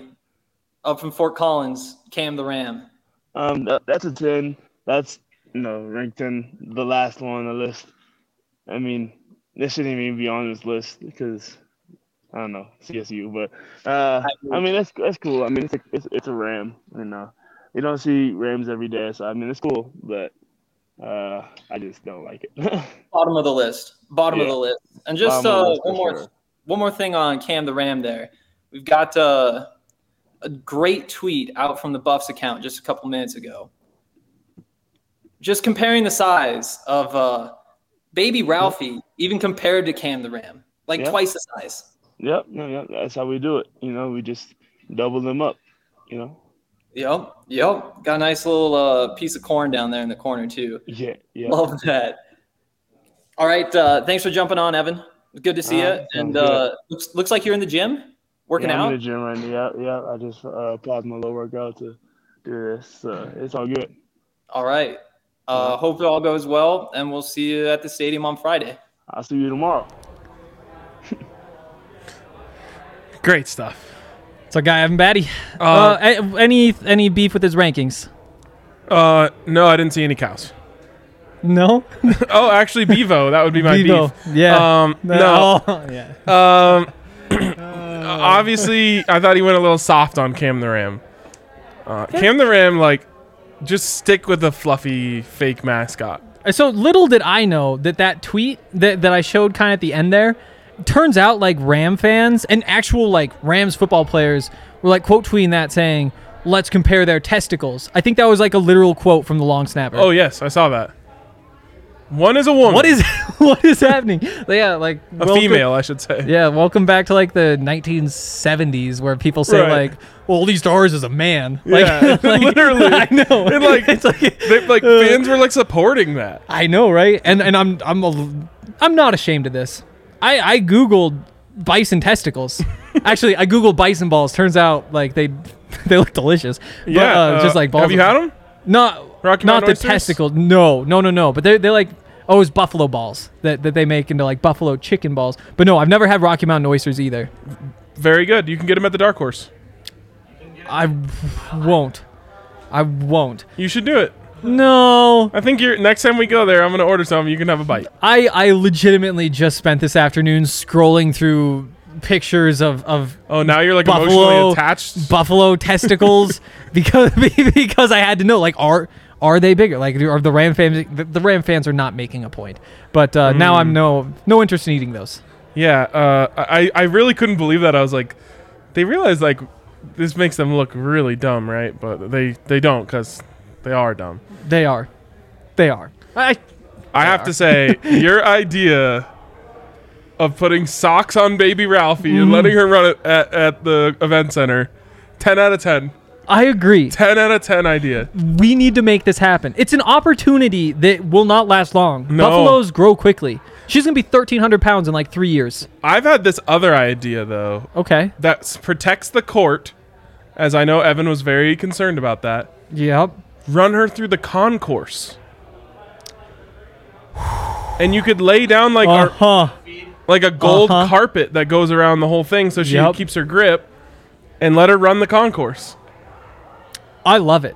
up from Fort Collins, Cam the Ram. Um, that, that's a ten. That's you know ranked ten, the last one on the list. I mean, this shouldn't even be on this list because I don't know CSU, but uh, I mean that's that's cool. I mean it's a, it's, it's a Ram, you know. You don't see Rams every day, so I mean it's cool, but uh, I just don't like it. Bottom of the list. Bottom of the list. And just uh, one more sure. one more thing on Cam the Ram there. We've got uh, a great tweet out from the Buffs account just a couple minutes ago. Just comparing the size of uh, baby Ralphie, even compared to Cam the Ram, like Yeah. twice the size. Yep, no, yep, that's how we do it. You know, we just double them up. You know. Yep, yep. Got a nice little uh, piece of corn down there in the corner too. Yeah, yeah. Love that. All right, uh, thanks for jumping on, Evan. Good to see All right, you. And uh, looks looks like you're in the gym working yeah, I'm out. in the gym right now. Yeah, yeah. I just uh, paused my little workout to do this. So it's all good. All right. Uh, hope it all goes well, and we'll see you at the stadium on Friday. I'll see you tomorrow. Great stuff. Our guy Evan Battey. Uh, Uh, a- any any beef with his rankings? Uh, no, I didn't see any cows. No. Oh, actually, Bevo. That would be my Bevo, beef. yeah. Um, no. Oh, yeah. Um, obviously, I thought he went a little soft on Cam the Ram. Uh, Cam the Ram, like, just stick with the fluffy fake mascot. So little did I know that that tweet that, that I showed kind of at the end there turns out like Ram fans and actual like Rams football players were like quote tweeting that saying, let's compare their testicles. I think that was like a literal quote from the long snapper. Oh yes, I saw that. One is a woman. What is what is happening? Yeah, like a welcome- female? I should say. Yeah, welcome back to like the 1970s where people say Right. like, "Well, at least ours is a man." Like, Yeah, literally. I know. And like, it's like they, like uh, fans were like supporting that. I know, right? And and I'm I'm a, I'm not ashamed of this. I I googled bison testicles. Actually, I googled bison balls. Turns out like they they look delicious. But, Yeah, uh, just uh, like balls. Have you had them? Not Rocky not Mountain the testicles. No, no, no, no. But they're they're like oh, it's buffalo balls that, that they make into like buffalo chicken balls. But no, I've never had Rocky Mountain oysters either. Very good. You can get them at the Dark Horse. I won't. I won't. You should do it. No, I think you're next time we go there. I'm gonna order some. You can have a bite. I I legitimately just spent this afternoon scrolling through pictures of of Oh, now you're like Buffalo- emotionally attached. buffalo testicles because because I had to know like are are they bigger like are the Ram fans the, the Ram fans are not making a point but uh, now Mm. I'm no no interest in eating those Yeah, uh, I I really couldn't believe that. I was like, they realize like this makes them look really dumb, right? But they they don't because they are dumb. they are they are I I have to say, your idea of putting socks on baby Ralphie Mm-hmm. and letting her run it at, at the event center, ten out of ten. I agree 10 out of 10 idea. we need to make this happen it's an opportunity that will not last long No. buffaloes grow quickly she's gonna be 1300 pounds in like three years I've had this other idea though okay that protects the court, as I know Evan was very concerned about that. yep Run her through the concourse. And you could lay down like uh a, huh like a gold Uh-huh. carpet that goes around the whole thing so she Yep. keeps her grip and let her run the concourse. I love it.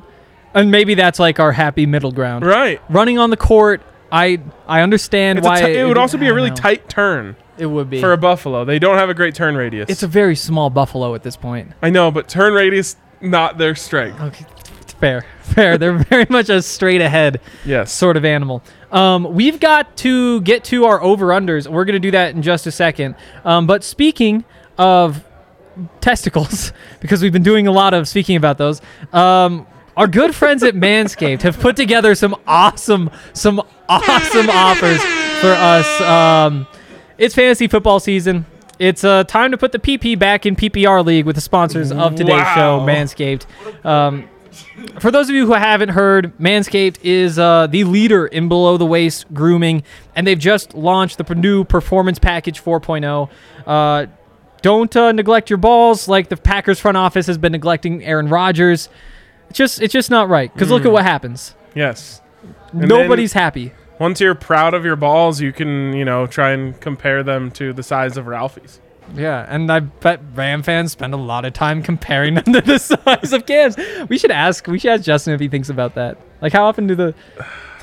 And maybe that's like our happy middle ground. Right. Running on the court, I I understand It's why ti- it would also be a really know. tight turn It would be. for a buffalo. They don't have a great turn radius. it's a very small buffalo at this point. I know, but turn radius not their strength. Okay, fair, fair. They're very much a straight ahead Yes. sort of animal. Um, we've got to get to our over unders. We're going to do that in just a second. Um, but speaking of testicles, because we've been doing a lot of speaking about those. Um, our good friends at Manscaped have put together some awesome, some awesome offers for us. Um, it's fantasy football season. It's uh, time to put the PP back in PPR league with the sponsors of today's show, Wow. Manscaped. For those of you who haven't heard, Manscaped is uh, the leader in below the waist grooming, and they've just launched the new Performance Package 4.0. Uh, don't uh, neglect your balls like the Packers front office has been neglecting Aaron Rodgers. It's just it's just not right. Because look at what happens. Yes. And Nobody's happy. Once you're proud of your balls, you can, you know, try and compare them to the size of Ralphie's. Yeah, and I bet Ram fans spend a lot of time comparing them to the size of cans. We should ask. We should ask Justin if he thinks about that. Like, how often do the?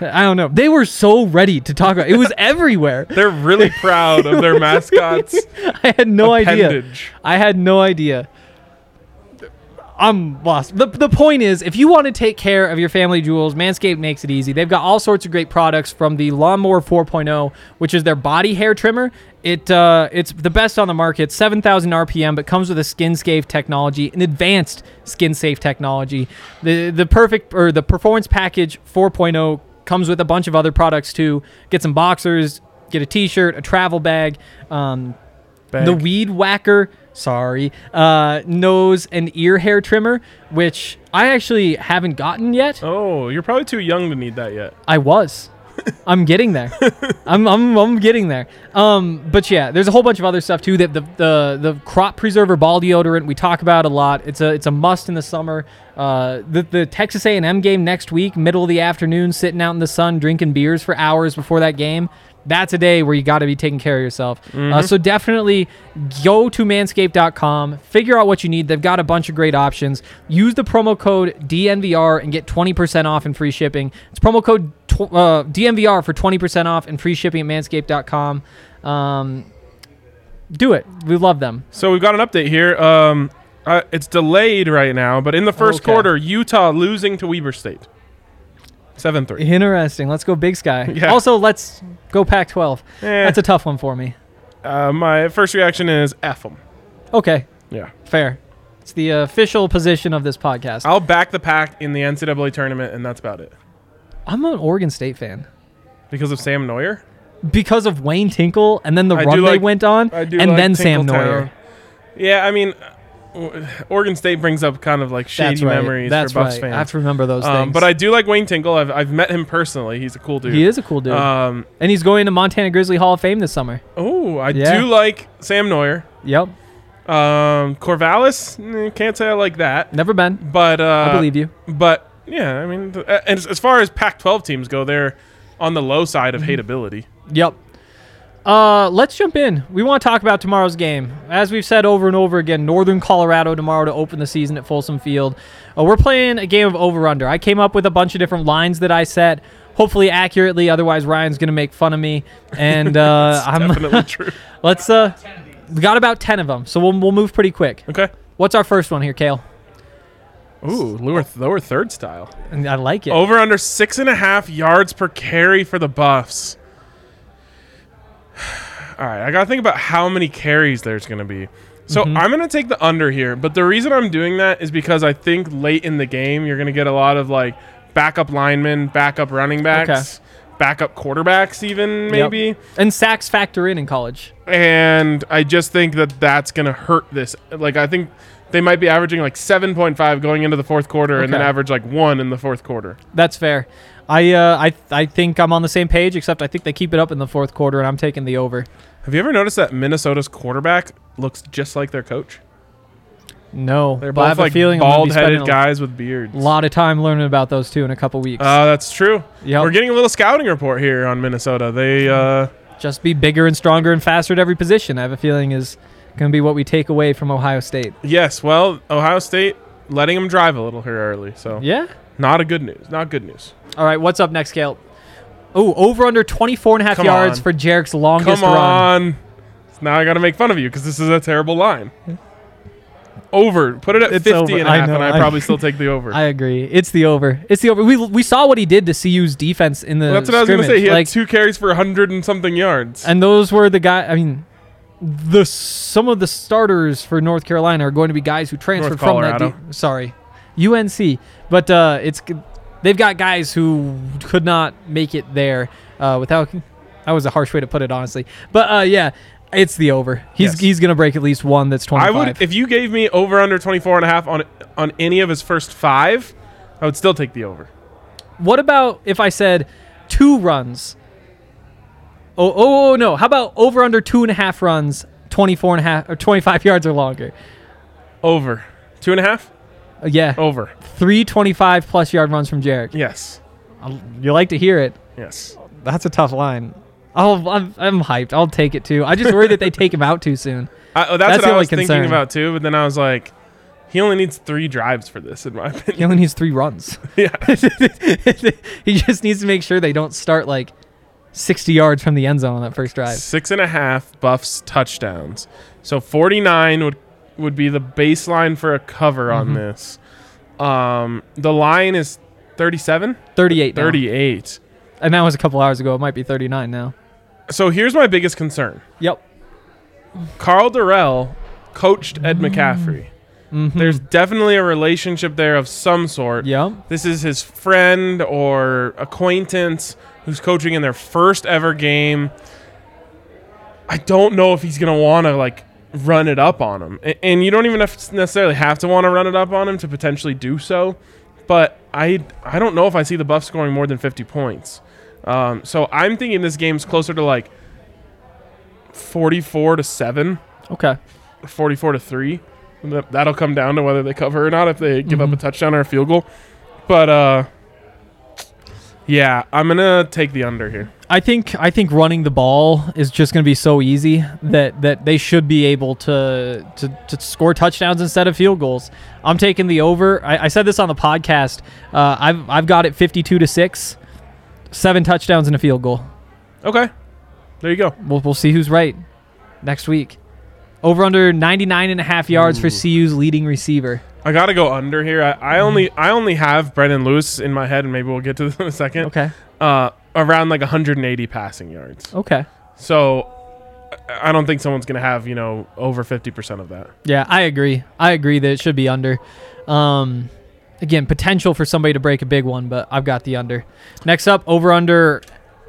I don't know. They were so ready to talk about. It was everywhere. They're really proud of their mascots. I had no idea. I had no idea. I'm lost. The, the point is, if you want to take care of your family jewels, Manscaped makes it easy. They've got all sorts of great products from the Lawnmower 4.0, which is their body hair trimmer. It uh, it's the best on the market, 7,000 RPM, but comes with a skin safe technology, an advanced skin safe technology. The the perfect or the performance package 4.0 comes with a bunch of other products too. Get some boxers, get a T-shirt, a travel bag. Um, the weed whacker sorry uh nose and ear hair trimmer which i actually haven't gotten yet Oh, you're probably too young to need that yet. i was i'm getting there I'm, I'm i'm getting there um but yeah there's a whole bunch of other stuff too that the the the crop preserver ball deodorant we talk about a lot it's a it's a must in the summer uh the, the texas a&m game next week middle of the afternoon sitting out in the sun drinking beers for hours before that game that's a day where you got to be taking care of yourself. Uh, so definitely go to manscaped.com, figure out what you need. They've got a bunch of great options. Use the promo code DNVR and get 20% off and free shipping. It's promo code tw- uh, DNVR for 20% off and free shipping at manscaped.com. Um, do it. We love them. So we've got an update here. Um, uh, it's delayed right now, but in the first Okay. quarter, Utah losing to Weber State, seven three. Interesting. Let's go Big Sky. Yeah. Also, let's go Pac 12. Eh. That's a tough one for me. Uh, my first reaction is F them. Okay. Yeah, Fair. It's the official position of this podcast. I'll back the pack in the NCAA tournament, and that's about it. I'm an Oregon State fan. Because of Sam Neuer. because of Wayne Tinkle and then the I run they like- went on, I do and like then Sam. Neuer. Yeah, I mean, uh, Oregon State brings up kind of like shady That's right. memories That's for Buffs right. fans. I have to remember those um, things. but I do like Wayne Tinkle. I've, I've met him personally. He's a cool dude. he is a cool dude, Um, and he's going to Montana Grizzly Hall of Fame this summer. oh, I Yeah. do like Sam Neuer. Yep, Um, Corvallis, eh, can't say I like that. never been. But uh, I believe you. But yeah, I mean, th- and as, as far as Pac-12 teams go, they're on the low side of Mm-hmm. hateability. Yep. Uh, let's jump in. We want to talk about tomorrow's game. As we've said over and over again, Northern Colorado tomorrow to open the season at Folsom Field. Uh, we're playing a game of over/under. I came up with a bunch of different lines that I set, hopefully accurately. Otherwise, Ryan's gonna make fun of me. And uh, I'm Definitely true. let's uh, we got about ten of them, so we'll we'll move pretty quick. Okay. What's our first one here, Kale? Ooh, lower, lower third style. And I like it. Over under six and a half yards per carry for the Buffs. All right, I gotta think about how many carries there's gonna be. So Mm-hmm. I'm gonna take the under here, but the reason I'm doing that is because I think late in the game you're gonna get a lot of like backup linemen, backup running backs, backup quarterbacks, even Yep. maybe. And sacks factor in in college. and I just think that that's gonna hurt this. Like I think they might be averaging like 7.5 going into the fourth quarter, and then Okay. average like one in the fourth quarter. That's fair. I uh, I I think I'm on the same page, except I think they keep it up in the fourth quarter, and I'm taking the over. Have you ever noticed that Minnesota's quarterback looks just like their coach? No, They're but I both have like a feeling I'm gonna be spending bald-headed guys with beards. a lot of time learning about those two in a couple weeks. Uh, that's true. Yep. We're getting a little scouting report here on Minnesota. They uh, Just be bigger and stronger and faster at every position. I have a feeling is going to be what we take away from Ohio State. yes, well, Ohio State letting them drive a little here early, so Yeah. not a good news. Not good news. All right. What's up next, Kale? Oh, over under 24 and a half Come yards on. for Jarek's longest Come run. on. Now I got to make fun of you because this is a terrible line. Over. Put it at It's 50 over. and a I half, know, and I I- probably still take the over. I agree. It's the over. It's the over. We, we saw what he did to CU's defense in the. Well, that's what I was going to say. scrimmage. He had two carries for 100 and something yards. and those were the guy. I mean, the some of the starters for North Carolina are going to be guys who transferred North from that. De- sorry, UNC. But uh, it's they've got guys who could not make it there uh, without. That was a harsh way to put it, honestly. But uh, yeah, it's the over. He's Yes. he's gonna break at least one. That's twenty I would if you gave me over under 24 and a half on on any of his first 5, I would still take the over. What about if I said two runs? Oh, oh, oh, no. How about over under two and a half runs, 24 and a half or 25 yards or longer? Over. Two and a half? Uh, yeah. Over. Three 25 plus yard runs from Jarek. Yes. You like to hear it. Yes. That's a tough line. I'll, I'm, I'm hyped. I'll take it too. I just worry that they take him out too soon. I, oh, that's, That's what I was thinking about too. But then I was like, he only needs three drives for this, in my opinion. He only needs three runs. yeah. he just needs to make sure they don't start like 60 yards from the end zone on that first drive. Six and a half Buffs touchdowns. So 49 would would be the baseline for a cover on Mm-hmm. this. Um, the line is 37, 38. now. And that was a couple hours ago. It might be 39 now. So here's my biggest concern. Yep. Karl Dorrell coached Ed Mm. McCaffrey. Mm-hmm. There's definitely a relationship there of some sort. Yep. This is his friend or acquaintance who's coaching in their first ever game. I don't know if he's going to want to like run it up on him. And you don't even have necessarily have to want to run it up on him to potentially do so. But I I don't know if I see the Buffs scoring more than 50 points. Um, so I'm thinking this game's closer to like 44 to 7, Okay. 44 to 3. That- That'll come down to whether they cover or not if they give up a touchdown or a field goal. But uh yeah, I'm going to take the under here. I think I think running the ball is just going to be so easy that that they should be able to, to to score touchdowns instead of field goals. I'm taking the over. I, I said this on the podcast. Uh, I've I've got it 52 to six, seven touchdowns and a field goal. Okay. There you go. We'll we'll see who's right next week. Over under 99 and a half yards for CU's leading receiver. I got to go under here. I, I only I only have Brendon Lewis in my head and maybe we'll get to this in a second. Okay. Uh around like 180 passing yards. Okay. So I I don't think someone's going to have, you know, over 50% of that. Yeah, I agree. I agree that it should be under. Um, again, potential for somebody to break a big one, but I've got the under. Next up, over under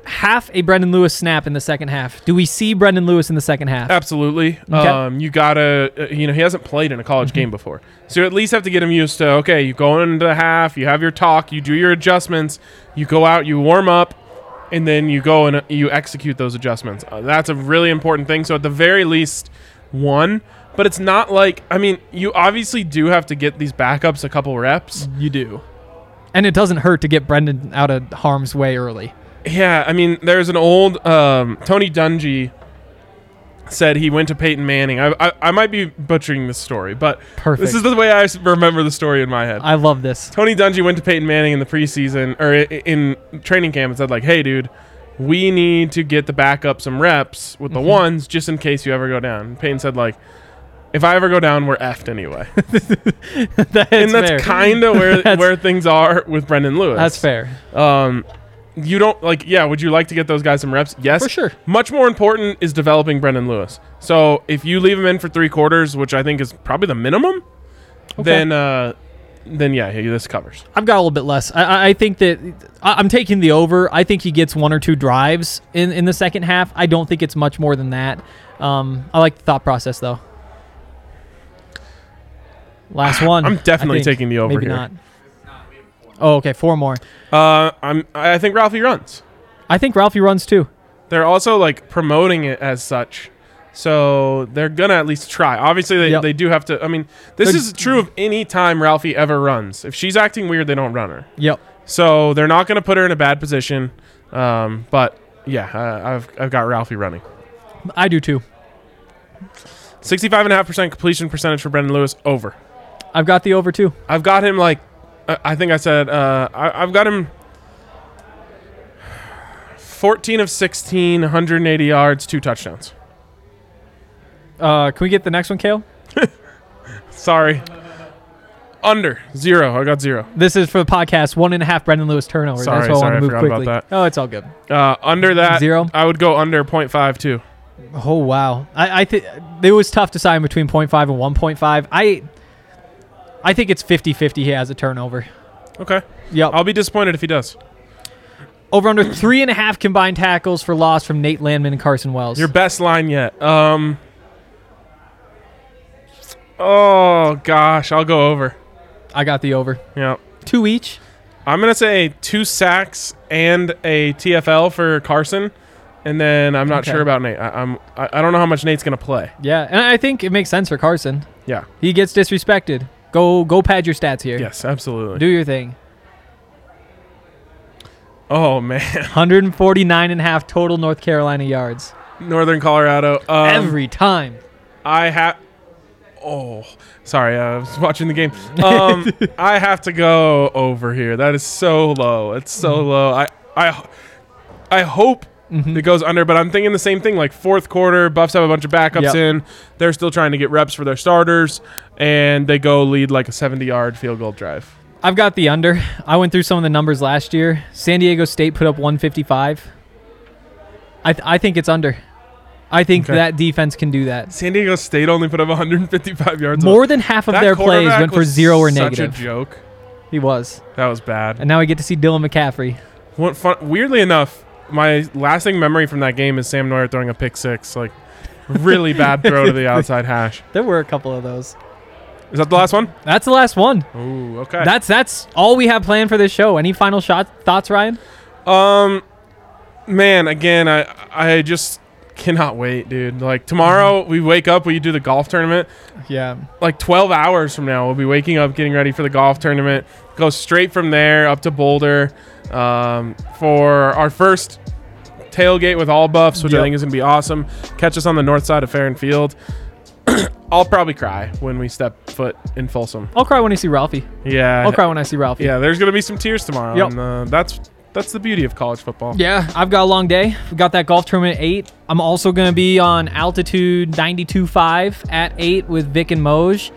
half a Brendon Lewis snap in the second half. Do we see Brendon Lewis in the second half? Absolutely. Okay. Um, you gotta, uh, you know, he hasn't played in a college game before, so you at least have to get him used to. Okay, you go into the half, you have your talk, you do your adjustments, you go out, you warm up, and then you go and uh, you execute those adjustments. Uh, that's a really important thing. So at the very least, one. But it's not like I mean, you obviously do have to get these backups a couple reps. You do. And it doesn't hurt to get Brendon out of harm's way early. Yeah, I mean, there's an old um, Tony Dungy said he went to Peyton Manning. I, I, I might be butchering this story, but Perfect. this is the way I remember the story in my head. I love this. Tony Dungy went to Peyton Manning in the preseason or in training camp and said like, "Hey, dude, we need to get the backup some reps with the Mm-hmm. ones just in case you ever go down." Peyton said like, "If I ever go down, we're effed anyway." That's and that's kind of where where things are with Brendon Lewis. That's fair. Um, you don't like, yeah. Would you like to get those guys some reps? Yes, For sure. Much more important is developing Brendon Lewis. So if you leave him in for three quarters, which I think is probably the minimum, then uh, then yeah, this covers. I've got a little bit less. I- I, think that I, I'm taking the over. I think he gets one or two drives in, in the second half. I don't think it's much more than that. Um, I like the thought process though. Last one. I'm definitely taking the over Maybe here. not. Oh, okay. Four more. Uh, I'm I think Ralphie runs. I think Ralphie runs too. They're also like promoting it as such. So they're gonna at least try. Obviously, they, Yep. they do have to. I mean, this They're- is true of any time Ralphie ever runs. If she's acting weird, they don't run her. Yep. So they're not to put her in a bad position. Um, but yeah, uh, I've, I've got Ralphie running. I do too. 65.5% completion percentage for Brendon Lewis over. I've got the over too. I've got him like, I I think I said, uh, I, I've got him 14 of 16, 180 yards, two touchdowns. Uh, can we get the next one, Kale? Sorry. Under zero. I got zero. This is for the podcast. One and a half Brendon Lewis turnovers. Sorry, That's why I sorry, I move forgot about that. Oh, it's all good. Uh, under that, Zero? I would go under 0.5 too. Oh wow. I, I think it was tough to sign between 0.5 and 1.5. I I think it's 50-50 he has a turnover. Okay. Yep. I'll be disappointed if he does. Over under three and a half combined tackles for loss from Nate Landman and Carson Wells. Your best line yet. Um. Oh gosh, I'll go over. I got the over. Yeah, Two each. I'm gonna say two sacks and a TFL for Carson, and then I'm not Okay. sure about Nate. I, I'm I, I don't know how much Nate's gonna play. Yeah, and I think it makes sense for Carson. Yeah. He gets disrespected. Go go pad your stats here. Yes, absolutely. Do your thing. Oh man, 149 and a half total North Carolina yards. Northern Colorado. Um, Every time. I have. Oh, sorry. I was watching the game. Um, I have to go over here. That is so low. It's so Mm-hmm. low. I I I hope Mm-hmm. it goes under, but I'm thinking the same thing. Like fourth quarter, Buffs have a bunch of backups Yep. in. They're still trying to get reps for their starters, and they go lead like a 70 yard field goal drive. I've got the under. I went through some of the numbers last year. San Diego State put up 155. I th- I think it's under. I think Okay. that defense can do that. San Diego State only put up 155 yards. More than half of That their plays went for zero or such negative. a joke. He was. That was bad. And now we get to see Dylan McCaffrey. What fun, weirdly enough, my lasting memory from that game is Sam Noyer throwing a pick six. Like, really bad throw to the outside hash. There were a couple of those. Is that the last one? That's the last one. Ooh, okay. That's that's all we have planned for this show. Any final shot thoughts, Ryan? um, man, again, I I just cannot wait, dude. Like tomorrow, we wake up, we do the golf tournament. Yeah. Like 12 hours from now, we'll be waking up, getting ready for the golf tournament. Go straight from there up to Boulder um, for our first tailgate with all buffs, which I think is gonna be awesome. Catch us on the north side of Farrand Field. I'll probably cry when we step foot in Folsom. I'll cry when I see Ralphie. Yeah, I'll cry when I see Ralphie. yeah. There's gonna be some tears tomorrow, Yep. and uh, that's that's the beauty of college football. Yeah, I've got a long day. We got that golf tournament at 8. I'm also going to be on altitude 92.5 at 8 with Vic and Moj.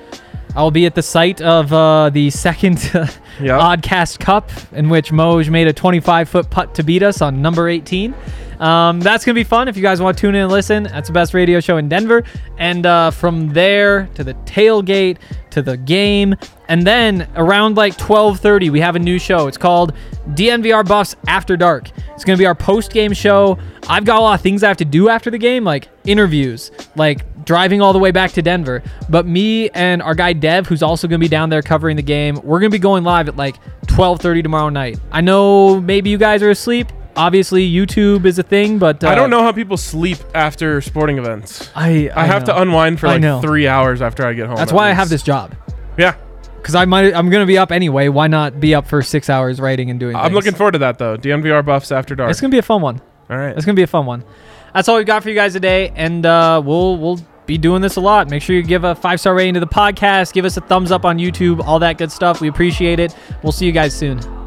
I'll be at the site of uh, the second Yep. Oddcast Cup, in which Moj made a 25 foot putt to beat us on number 18. Um, that's going to be fun if you guys want to tune in and listen. That's the best radio show in Denver. And uh, from there to the tailgate to the game. And then around like 12:30, we have a new show. It's called DNVR Buffs After Dark. It's gonna be our post-game show. I've got a lot of things I have to do after the game, like interviews, like driving all the way back to Denver. But me and our guy Dev, who's also gonna be down there covering the game, we're gonna be going live at like 12:30 tomorrow night. I know maybe you guys are asleep. Obviously, YouTube is a thing, but uh, I don't know how people sleep after sporting events. I I, have know. to unwind for I like know. three hours after I get home. That's at why I have this job. Yeah, Because I might, I'm gonna be up anyway. Why not be up for six hours writing and doing? I'm things? looking forward to that though. DNVR buffs after dark. It's gonna be a fun one. All right. It's gonna be a fun one. That's all we got for you guys today, and uh, we'll we'll be doing this a lot. Make sure you give a five star rating to the podcast, give us a thumbs up on YouTube, all that good stuff. We appreciate it. We'll see you guys soon.